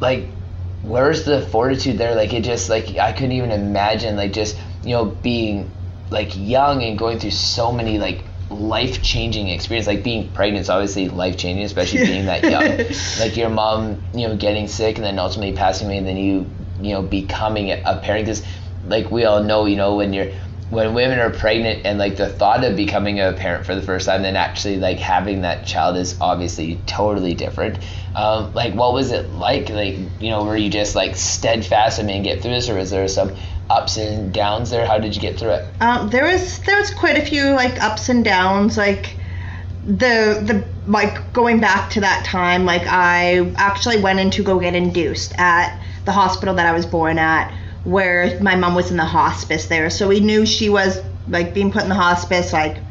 like where's the fortitude there? Like it just like i couldn't even imagine like just you know being like young and going through so many like life changing experience like being pregnant is obviously life changing especially being that young. (laughs) Like your mom you know getting sick and then ultimately passing away and then you you know becoming a parent because like we all know you know when you're when women are pregnant and like the thought of becoming a parent for the first time then actually like having that child is obviously totally different. Um, like what was it like? Like you know were you just like steadfast and man get through this or was there some ups and downs there? How did you get through it? Um, there was there was quite a few like ups and downs. Like the the like going back to that time, like I actually went in to go get induced at the hospital that I was born at, where my mom was in the hospice there. So we knew she was like being put in the hospice. Like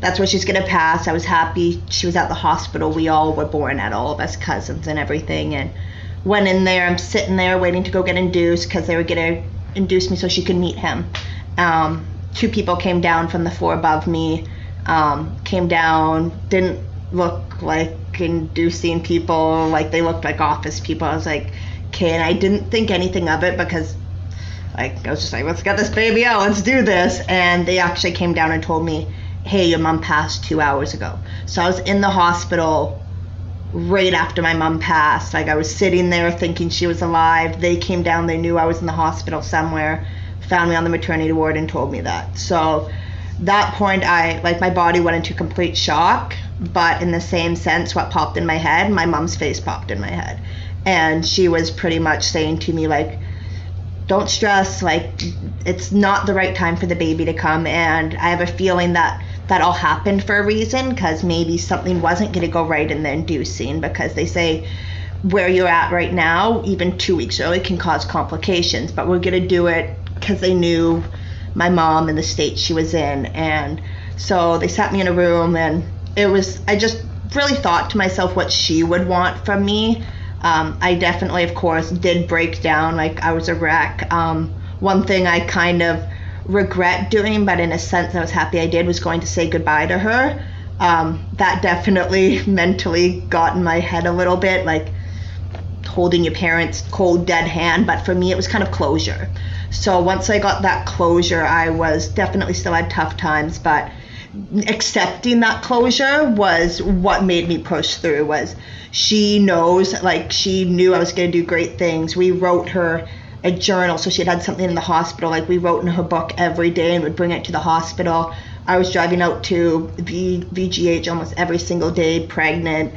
that's where she's gonna pass. I was happy she was at the hospital. We all were born at, all of us cousins and everything, and went in there. I'm sitting there waiting to go get induced because they were gonna induce me so she could meet him. Um, two people came down from the floor above me, um, came down, didn't look like inducing people, like they looked like office people. I was like, okay, and I didn't think anything of it because, like, I was just like, let's get this baby out, let's do this. And they actually came down and told me, hey, your mom passed two hours ago. So I was in the hospital right after my mom passed. Like I was sitting there thinking she was alive. They came down, they knew I was in the hospital somewhere, found me on the maternity ward and told me that. So that point I like my body went into complete shock, but in the same sense what popped in my head, my mom's face popped in my head. And she was pretty much saying to me like don't stress like it's not the right time for the baby to come. And i have a feeling that that all happened for a reason because maybe something wasn't going to go right in the inducing because they say where you're at right now even two weeks early can cause complications. But we're going to do it because they knew my mom and the state she was in. And so they sat me in a room and it was i just really thought to myself what she would want from me um, I definitely, of course, did break down. Like I was a wreck. Um, one thing I kind of regret doing, but in a sense I was happy I did, was going to say goodbye to her. Um, that definitely (laughs) mentally got in my head a little bit, like holding your parents' cold, dead hand. But for me, it was kind of closure. So once I got that closure, I was definitely still had tough times, but accepting that closure was what made me push through was she knows like she knew I was going to do great things. We wrote her a journal so she had had something in the hospital like we wrote in her book every day and would bring it to the hospital. I was driving out to v- VGH almost every single day pregnant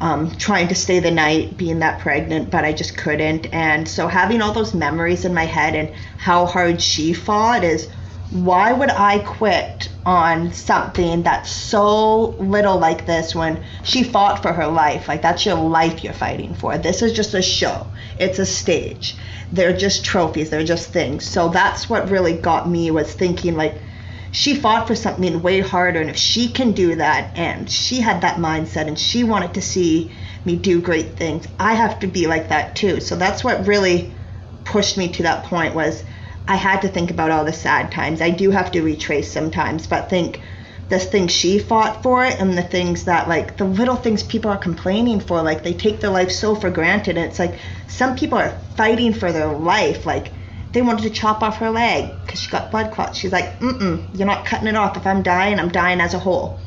um, trying to stay the night being that pregnant, but I just couldn't. And so having all those memories in my head and how hard she fought is why would I quit on something that's so little like this when she fought for her life? Like, that's your life you're fighting for. This is just a show, it's a stage. They're just trophies, they're just things. So that's what really got me was thinking, like, she fought for something way harder and if she can do that and she had that mindset and she wanted to see me do great things i have to be like that too so that's what really pushed me to that point was i had to think about all the sad times i do have to retrace sometimes but think the things she fought for and the things that like the little things people are complaining for like they take their life so for granted and it's like some people are fighting for their life like they wanted to chop off her leg because she got blood clots. She's like, mm-mm, you're not cutting it off. If I'm dying, I'm dying as a whole.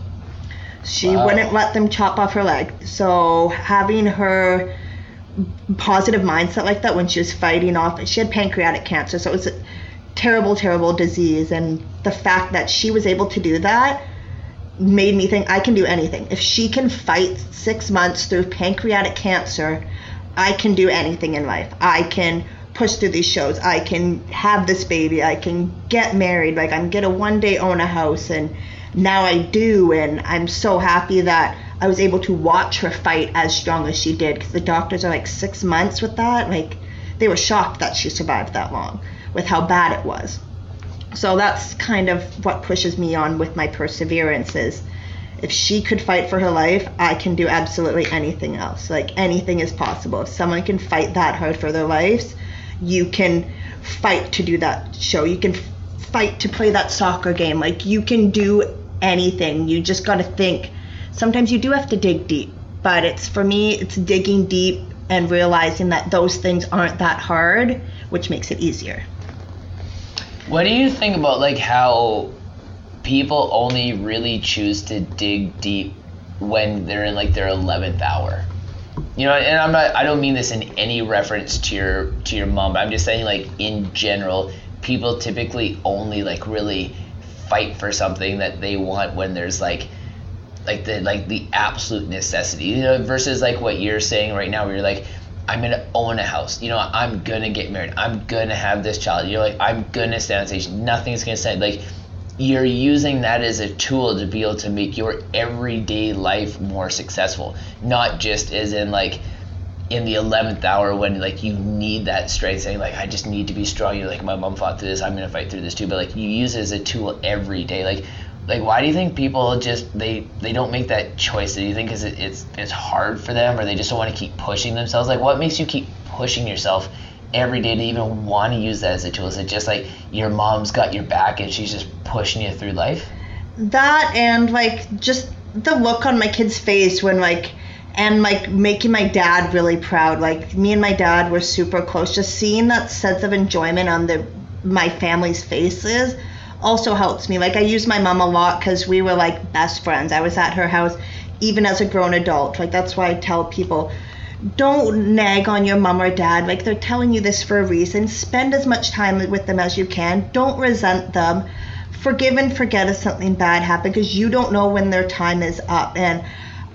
She Wow. wouldn't let them chop off her leg. So having her positive mindset like that when she was fighting off, she had pancreatic cancer, so it was terrible, terrible disease. And the fact that she was able to do that made me think I can do anything. If she can fight six months through pancreatic cancer, I can do anything in life. I can push through these shows. I can have this baby. I can get married. Like I'm gonna one day own a house, and now I do. And I'm so happy that I was able to watch her fight as strong as she did. Because the doctors are like six months with that. Like they were shocked that she survived that long with how bad it was. So that's kind of what pushes me on with my perseverance is if she could fight for her life, I can do absolutely anything else. Like anything is possible. If someone can fight that hard for their lives, you can fight to do that show. You can fight to play that soccer game. Like you can do anything. You just got to think. Sometimes you do have to dig deep, but it's for me, it's digging deep and realizing that those things aren't that hard, which makes it easier. What do you think about like how people only really choose to dig deep when they're in like their eleventh hour? You know, and I'm not. I don't mean this in any reference to your to your mom, but I'm just saying like in general, people typically only like really fight for something that they want when there's like like the like the absolute necessity you know versus like what you're saying right now where you're like i'm gonna own a house. You know i'm gonna get married. I'm gonna have this child. You're like i'm gonna stand on stage. Nothing's gonna stand like you're using that as a tool to be able to make your everyday life more successful. Not just as in like in the 11th hour when like you need that strength saying like i just need to be strong. You're like my mom fought through this. I'm gonna fight through this too. But like you use it as a tool every day. Like like why do you think people just they they don't make that choice? Do you think because it, it's it's hard for them or they just don't want to keep pushing themselves? Like what makes you keep pushing yourself every day to even want to use that as a tool? Is it just like your mom's got your back and she's just pushing you through life? That and like just the look on my kid's face when like and like making my dad really proud. Like me and my dad were super close. Just seeing that sense of enjoyment on the my family's faces also helps me. Like i use my mom a lot because we were like best friends. I was at her house even as a grown adult. Like that's why i tell people don't nag on your mom or dad. Like they're telling you this for a reason. Spend as much time with them as you can. Don't resent them. Forgive and forget if something bad happened because you don't know when their time is up. And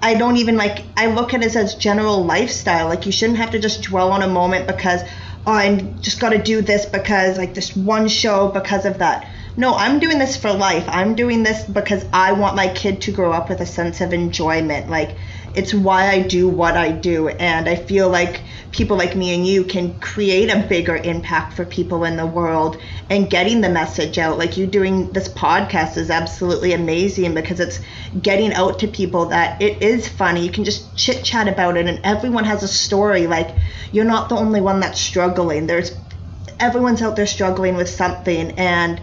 i don't even like i look at it as general lifestyle. Like you shouldn't have to just dwell on a moment because oh i just got to do this because like this one show because of that no i'm doing this for life i'm doing this because i want my kid to grow up with a sense of enjoyment like it's why I do what I do. And I feel like people like me and you can create a bigger impact for people in the world and getting the message out. Like you doing this podcast is absolutely amazing because it's getting out to people that it is funny. You can just chit chat about it and everyone has a story. Like you're not the only one that's struggling. There's everyone's out there struggling with something and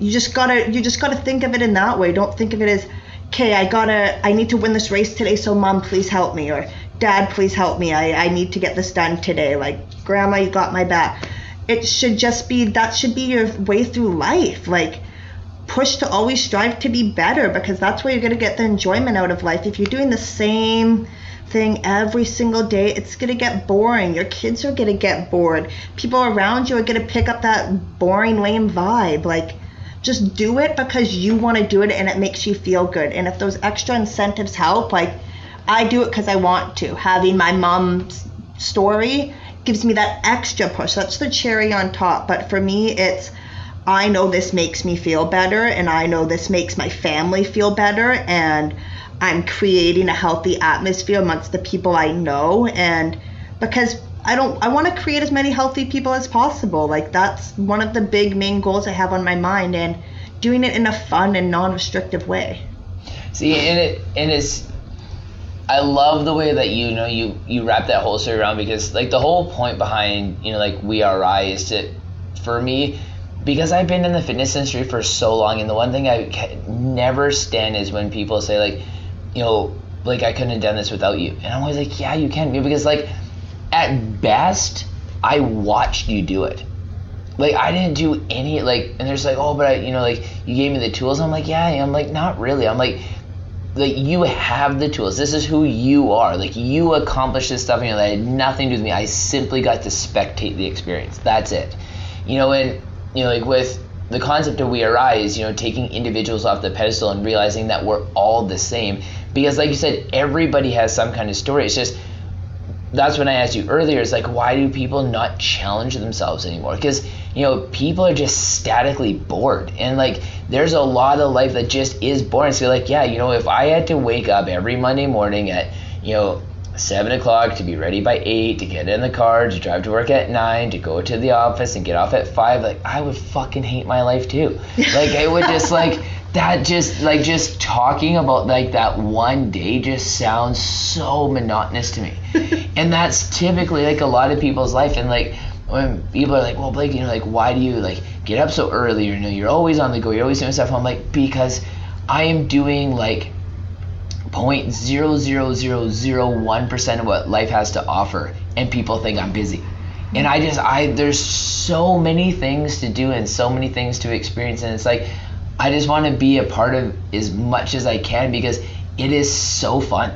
you just gotta you just gotta think of it in that way. Don't think of it as okay, I gotta, I need to win this race today, so mom, please help me, or dad, please help me, I, I need to get this done today, like, grandma, you got my back. It should just be, that should be your way through life. Like, push to always strive to be better because that's where you're to get the enjoyment out of life. If you're doing the same thing every single day, it's going to get boring. Your kids are going to get bored. People around you are going to pick up that boring, lame vibe. Like, just do it because you want to do it and it makes you feel good. And if those extra incentives help, like, I do it because I want to. Having my mom's story gives me that extra push. That's the cherry on top. But for me, it's I know this makes me feel better and I know this makes my family feel better and I'm creating a healthy atmosphere amongst the people I know and because I don't I want to create as many healthy people as possible. Like that's one of the big main goals I have on my mind and doing it in a fun and non-restrictive way. See, and it and it's I love the way that you know you you wrap that whole story around because like the whole point behind you know like We Are I is to for me because I've been in the fitness industry for so long and the one thing I never stand is when people say like you know, like I couldn't have done this without you. And I'm always like, yeah, you can. Because like at best, I watched you do it. Like I didn't do any like, and there's like, oh, but I, you know, like you gave me the tools. I'm like, yeah, I'm like, not really. I'm like, like you have the tools. This is who you are. Like you accomplished this stuff, and you know, that had nothing to do with me. I simply got to spectate the experience. That's it. You know, and you know, like with the concept of we arise, you know, taking individuals off the pedestal and realizing that we're all the same because like you said everybody has some kind of story it's just that's when i asked you earlier it's like why do people not challenge themselves anymore? Because you know people are just statically bored. And like there's a lot of life that just is boring. So like yeah you know if i had to wake up every monday morning at you know seven o'clock to be ready by eight to get in the car to drive to work at nine to go to the office and get off at five. Like i would fucking hate my life too. Like i would just like (laughs) that just like just talking about like that one day just sounds so monotonous to me. (laughs) And that's typically like a lot of people's life. And like when people are like well blake you know like why do you like get up so early? You know you're always on the go. You're always doing stuff. I'm like because i am doing like 0.00001% of what life has to offer and people think i'm busy and i just i there's so many things to do and so many things to experience and it's like I just want to be a part of as much as I can because it is so fun.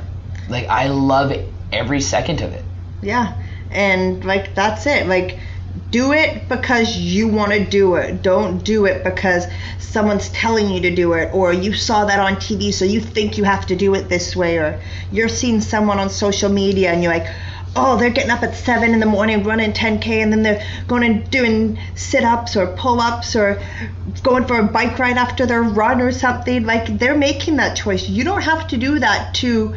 Like I love every second of it. Yeah. And like that's it. Like do it because you want to do it. Don't do it because someone's telling you to do it or you saw that on TV so you think you have to do it this way or you're seeing someone on social media and you're like, oh, they're getting up at seven in the morning running 10K and then they're going and doing sit ups or pull ups or going for a bike ride after their run or something. Like they're making that choice. You don't have to do that to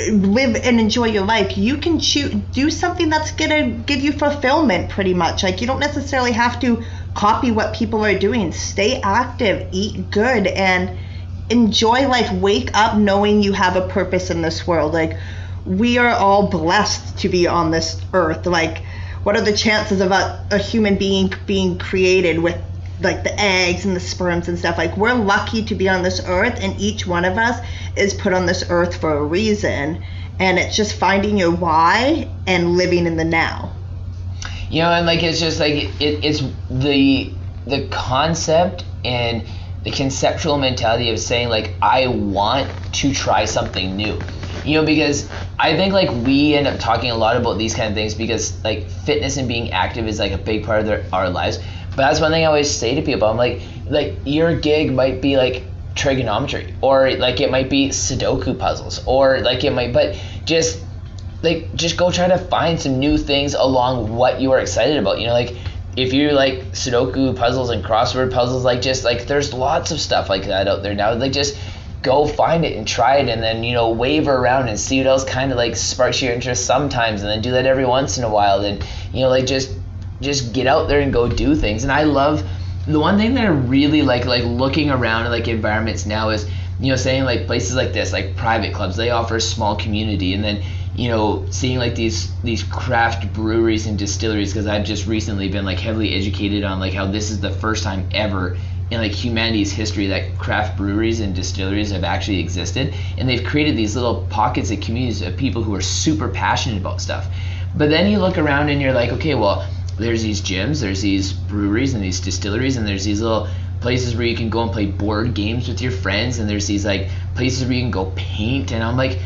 live and enjoy your life. You can choose, do something that's to give you fulfillment pretty much. Like you don't necessarily have to copy what people are doing. Stay active, eat good, and enjoy life. Wake up knowing you have a purpose in this world. Like, we are all blessed to be on this earth. Like, what are the chances of a, a human being being created with like the eggs and the sperms and stuff? Like, we're lucky to be on this earth, and each one of us is put on this earth for a reason. And it's just finding your why and living in the now. You know, and like it's just like it, it's the the concept and the conceptual mentality of saying like I want to try something new you know because i think like we end up talking a lot about these kind of things because like fitness and being active is like a big part of their, our lives but that's one thing i always say to people. I'm like like your gig might be like trigonometry or like it might be sudoku puzzles or like it might but just like just go try to find some new things along what you are excited about. You know like if you like sudoku puzzles and crossword puzzles like just like there's lots of stuff like that out there now. Like just go find it and try it and then you know waver around and see what else kind of like sparks your interest sometimes and then do that every once in a while. And you know like just just get out there and go do things. And i love the one thing that i really like like looking around at like environments now is you know saying like places like this like private clubs they offer a small community. And then you know seeing like these these craft breweries and distilleries because i've just recently been like heavily educated on like how this is the first time ever in like humanity's history that craft breweries and distilleries have actually existed. And they've created these little pockets of communities of people who are super passionate about stuff. But then you look around and you're like okay well there's these gyms there's these breweries and these distilleries and there's these little places where you can go and play board games with your friends and there's these like places where you can go paint and I'm like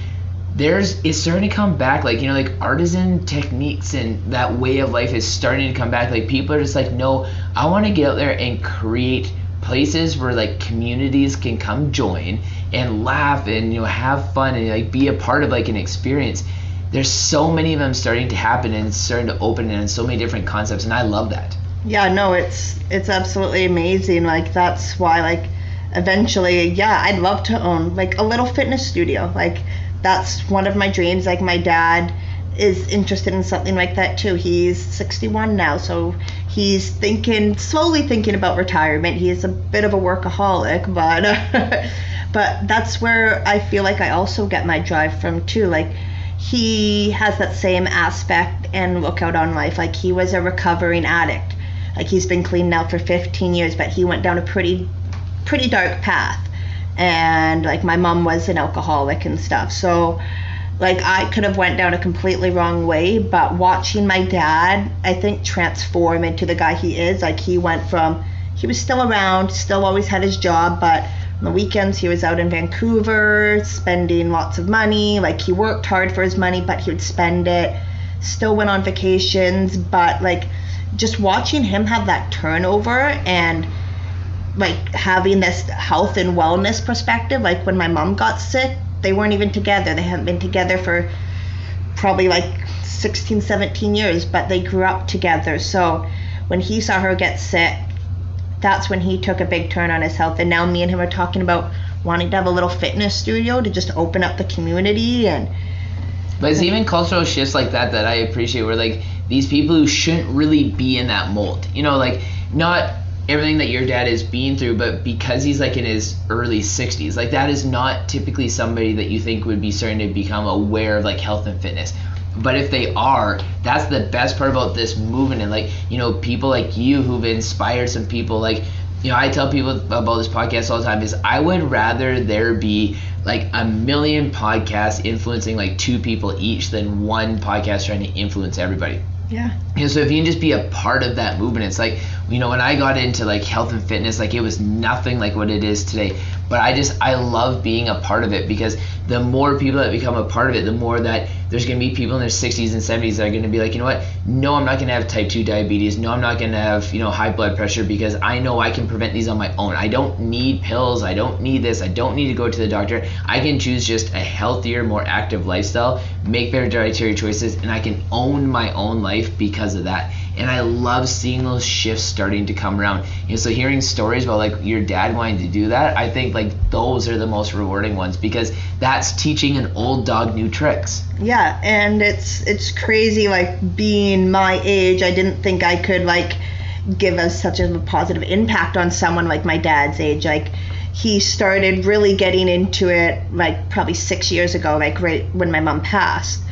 there's it's starting to come back like you know like artisan techniques and that way of life is starting to come back like people are just like no I want to get out there and create places where like communities can come join and laugh and you know have fun and like be a part of like an experience there's so many of them starting to happen and starting to open and so many different concepts and I love that Yeah, no, it's it's absolutely amazing. Like that's why like eventually, yeah, I'd love to own like a little fitness studio. Like that's one of my dreams. Like my dad is interested in something like that too. He's 61 now, so he's thinking slowly thinking about retirement. He is a bit of a workaholic, but (laughs) but that's where I feel like I also get my drive from too. Like he has that same aspect and look out on life. Like he was a recovering addict. Like he's been clean now for 15 years, but he went down a pretty pretty dark path. And like my mom was an alcoholic and stuff. So like I could have went down a completely wrong way, but watching my dad, I think transform into the guy he is. Like he went from he was still around, still always had his job, but the weekends he was out in Vancouver spending lots of money. Like he worked hard for his money, but he would spend it. Still went on vacations, but like just watching him have that turnover and like having this health and wellness perspective like when my mom got sick they weren't even together they hadn't been together for probably like 16 17 years but they grew up together so when he saw her get sick that's when he took a big turn on his health and now me and him are talking about wanting to have a little fitness studio to just open up the community and But it's even cultural shifts like that that I appreciate where like these people who shouldn't really be in that mold. You know, like not everything that your dad is being through, but because he's like in his early 60s, like that is not typically somebody that you think would be starting to become aware of like health and fitness. But if they are, that's the best part about this movement and like, you know, people like you who've inspired some people like you know, I tell people about this podcast all the time is I would rather there be like a million podcasts influencing like two people each than one podcast trying to influence everybody. yeah And so if you can just be a part of that movement, it's like you know when I got into like health and fitness, like it was nothing like what it is today. But I just I love being a part of it because the more people that become a part of it, the more that there's gonna be people in their 60s and 70s that are gonna be like, you know what? No, I'm not gonna have type 2 diabetes. No, I'm not gonna have you know high blood pressure because I know I can prevent these on my own. I don't need pills. I don't need this. I don't need to go to the doctor. I can choose just a healthier, more active lifestyle, make better dietary choices, and I can own my own life because of that and I love seeing those shifts starting to come around. And so hearing stories about like your dad wanting to do that, I think like those are the most rewarding ones because that's teaching an old dog new tricks. Yeah, and it's it's crazy like being my age, I didn't think I could like give us such a positive impact on someone like my dad's age. Like he started really getting into it like probably 6 years ago like right when my mom passed.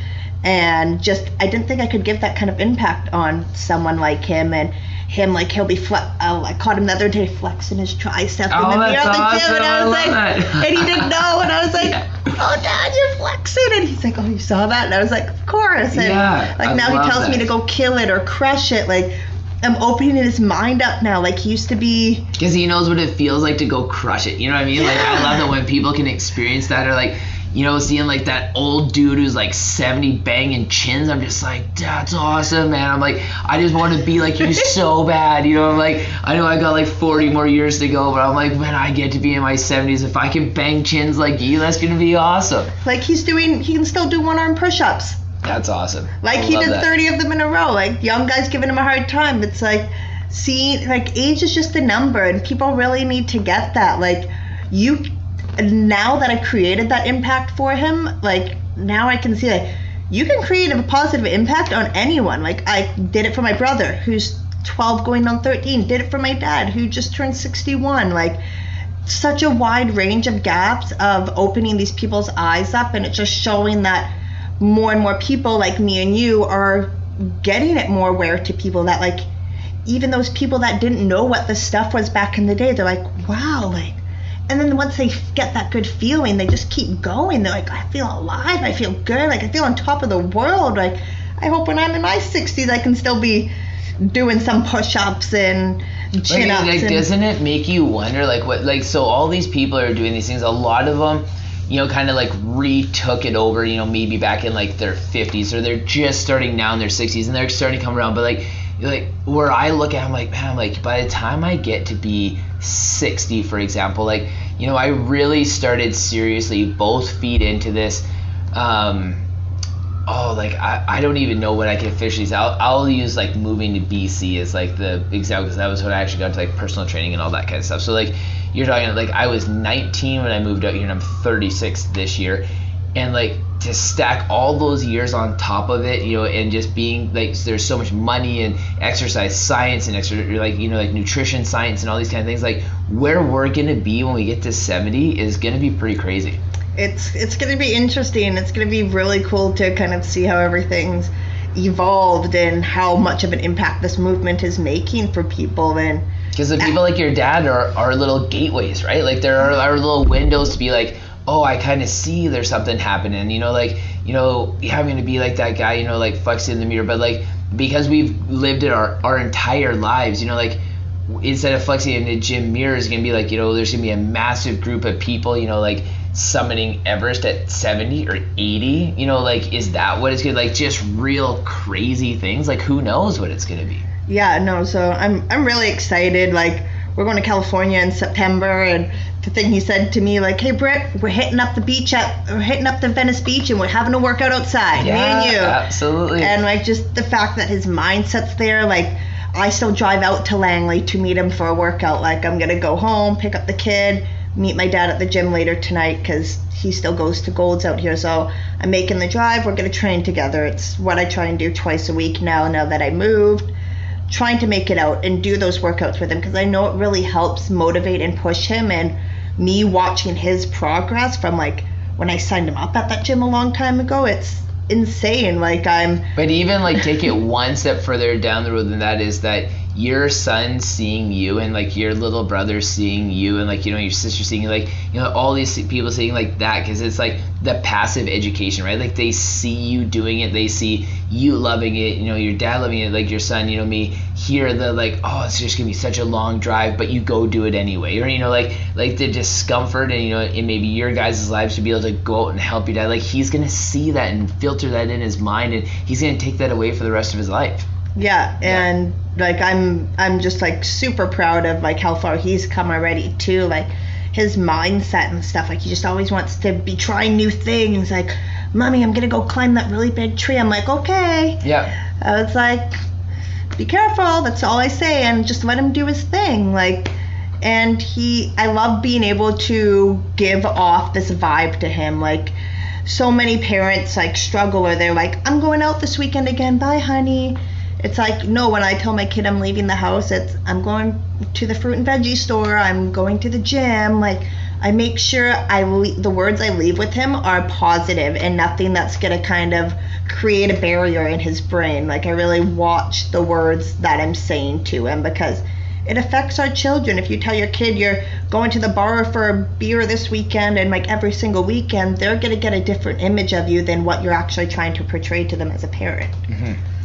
And just I didn't think I could give that kind of impact on someone like him and him like he'll be fle- oh, I caught him the other day flexing his tricep Oh, in the that's at the gym and. I I was love like that. and he didn't know and I was like Yeah. oh dad you're flexing and he's like oh you saw that and I was like of course and Yeah, like I now he tells me to go kill it or crush it like I'm opening his mind up now like he used to be Because he knows what it feels like to go crush it. You know what I mean? Like I love that when people can experience that or like you know, seeing like that old dude who's like 70 banging chins, I'm just like, that's awesome, man. I'm like, I just want to be like you (laughs) so bad. You know, I'm like, I know I got like 40 more years to go, but I'm like, when I get to be in my 70s, if I can bang chins like you, that's going to be awesome. like he's doing he can still do one arm push-ups That's awesome. like I he did that. 30 of them in a row like young guys giving him a hard time it's like see like age is just a number and people really need to get that like you now that i created that impact for him like now i can see like you can create a positive impact on anyone. Like i did it for my brother who's 12 going on 13 did it for my dad who just turned 61 like such a wide range of gaps of opening these people's eyes up and it's just showing that more and more people like me and you are getting it more aware to people that like even those people that didn't know what this stuff was back in the day they're like wow like and then once they get that good feeling they just keep going. They're like i feel alive. I feel good. Like i feel on top of the world. Like i hope when i'm in my 60s i can still be doing some push-ups and chin like, ups. like, and, doesn't it make you wonder like what like so all these people are doing these things. A lot of them you know kind of like retook it over you know maybe back in like their 50s or they're just starting now in their 60s and they're starting to come around. But like like where i look at i'm like man i'm like by the time i get to be 60 for example like you know i really started seriously both feed into this um oh like I, I don't even know what i can officially say I'll, I'll use like moving to bc as like the example because that was when i actually got into like personal training and all that kind of stuff. So like you're talking like i was 19 when i moved out here and i'm 36 this year and like to stack all those years on top of it you know and just being like there's so much money and exercise science and extra like you know like nutrition science and all these kind of things like where we're gonna be when we get to 70 is gonna be pretty crazy it's it's to be interesting. It's to be really cool to kind of see how everything's evolved and how much of an impact this movement is making for people. And Because the people like your dad are, are little gateways, right? Like there are, are little windows to be like, oh, I kind of see there's something happening. You know, like you know, having to be like that guy, you know, like flexing in the mirror, but like because we've lived it our our entire lives, you know, like instead of flexing in the gym mirror is gonna be like, you know, there's gonna be a massive group of people, you know, like summiting Everest at 70 or 80, you know, like is that what it's gonna like just real crazy things? Like who knows what it's gonna be? yeah, no, so I'm I'm really excited. Like we're going to California in September, and the thing he said to me, like, "Hey, Britt, we're hitting up the beach at we're hitting up the Venice beach, and we're having a workout outside, me and you." absolutely. and like just the fact that his mindset's there like i still drive out to langley to meet him for a workout like i'm gonna go home pick up the kid meet my dad at the gym later tonight because he still goes to Gold's out here so i'm making the drive we're gonna train together it's what i try and do twice a week now now that i moved trying to make it out and do those workouts with him because i know it really helps motivate and push him and me watching his progress from like when i signed him up at that gym a long time ago it's insane. Like i'm But even like take it (laughs) one step further down the road than that is that your son seeing you and like your little brother seeing you and like you know your sister seeing you like you know all these people seeing like that because it's like the passive education right? Like they see you doing it. They see you loving it. You know your dad loving it like your son you know me hear the like oh it's just gonna be such a long drive but you go do it anyway. Or you know like like the discomfort and you know in maybe your guys' lives to be able to go out and help your dad. Like he's gonna see that and filter that in his mind and he's gonna take that away for the rest of his life Yeah, and like I'm I'm just like super proud of like how far he's come already too. Like his mindset and stuff. Like he just always wants to be trying new things. Like, mommy, I'm gonna go climb that really big tree. I'm like, okay. yeah I was like, be careful. That's all I say, and just let him do his thing. Like, and he, I love being able to give off this vibe to him. Like, so many parents like struggle, or they're like, I'm going out this weekend again. Bye, honey. It's like no. When I tell my kid I'm leaving the house, it's I'm going to the fruit and veggie store. I'm going to the gym. Like. I make sure I le- the words I leave with him are positive and nothing that's gonna kind of create a barrier in his brain. Like I really watch the words that I'm saying to him because it affects our children. If you tell your kid you're going to the bar for a beer this weekend and like every single weekend, they're gonna get a different image of you than what you're actually trying to portray to them as a parent.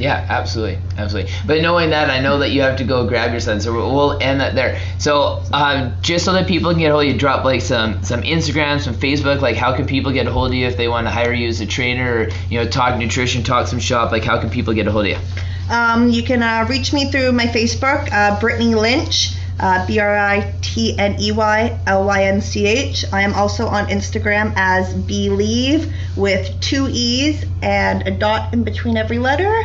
Yeah, absolutely, absolutely. But knowing that, I know that you have to go grab your son, so we'll- we'll end that there. So, um, just so that people can get a hold of you, drop like some some Instagram, some Facebook. Like, how can people get a hold of you if they want to hire you as a trainer, or you know, talk nutrition, talk some shop? Like, how can people get a hold of you? Um, you can uh, reach me through my Facebook, uh, Britney Lynch, uh, B R I T N E Y L Y N C H. I am also on Instagram as Believe with two E's and a dot in between every letter.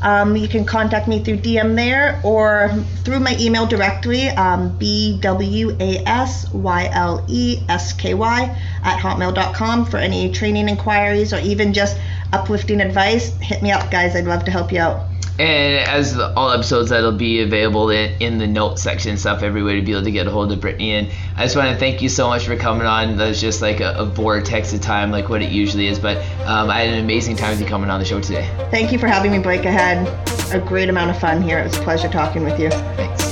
Um, you can contact me through DM there or through my email directly, um, B W A S Y L E S K Y at hotmail.com for any training inquiries or even just uplifting advice. Hit me up, guys. I'd love to help you out. And as the, all episodes, that'll be available in, in the notes section and stuff, everywhere to be able to get a hold of Britney. And I just want to thank you so much for coming on. That's just like a, a vortex of time, like what it usually is. But um, I had an amazing time with you coming on the show today. Thank you for having me, Blake. I had a great amount of fun here. It was a pleasure talking with you. Thanks.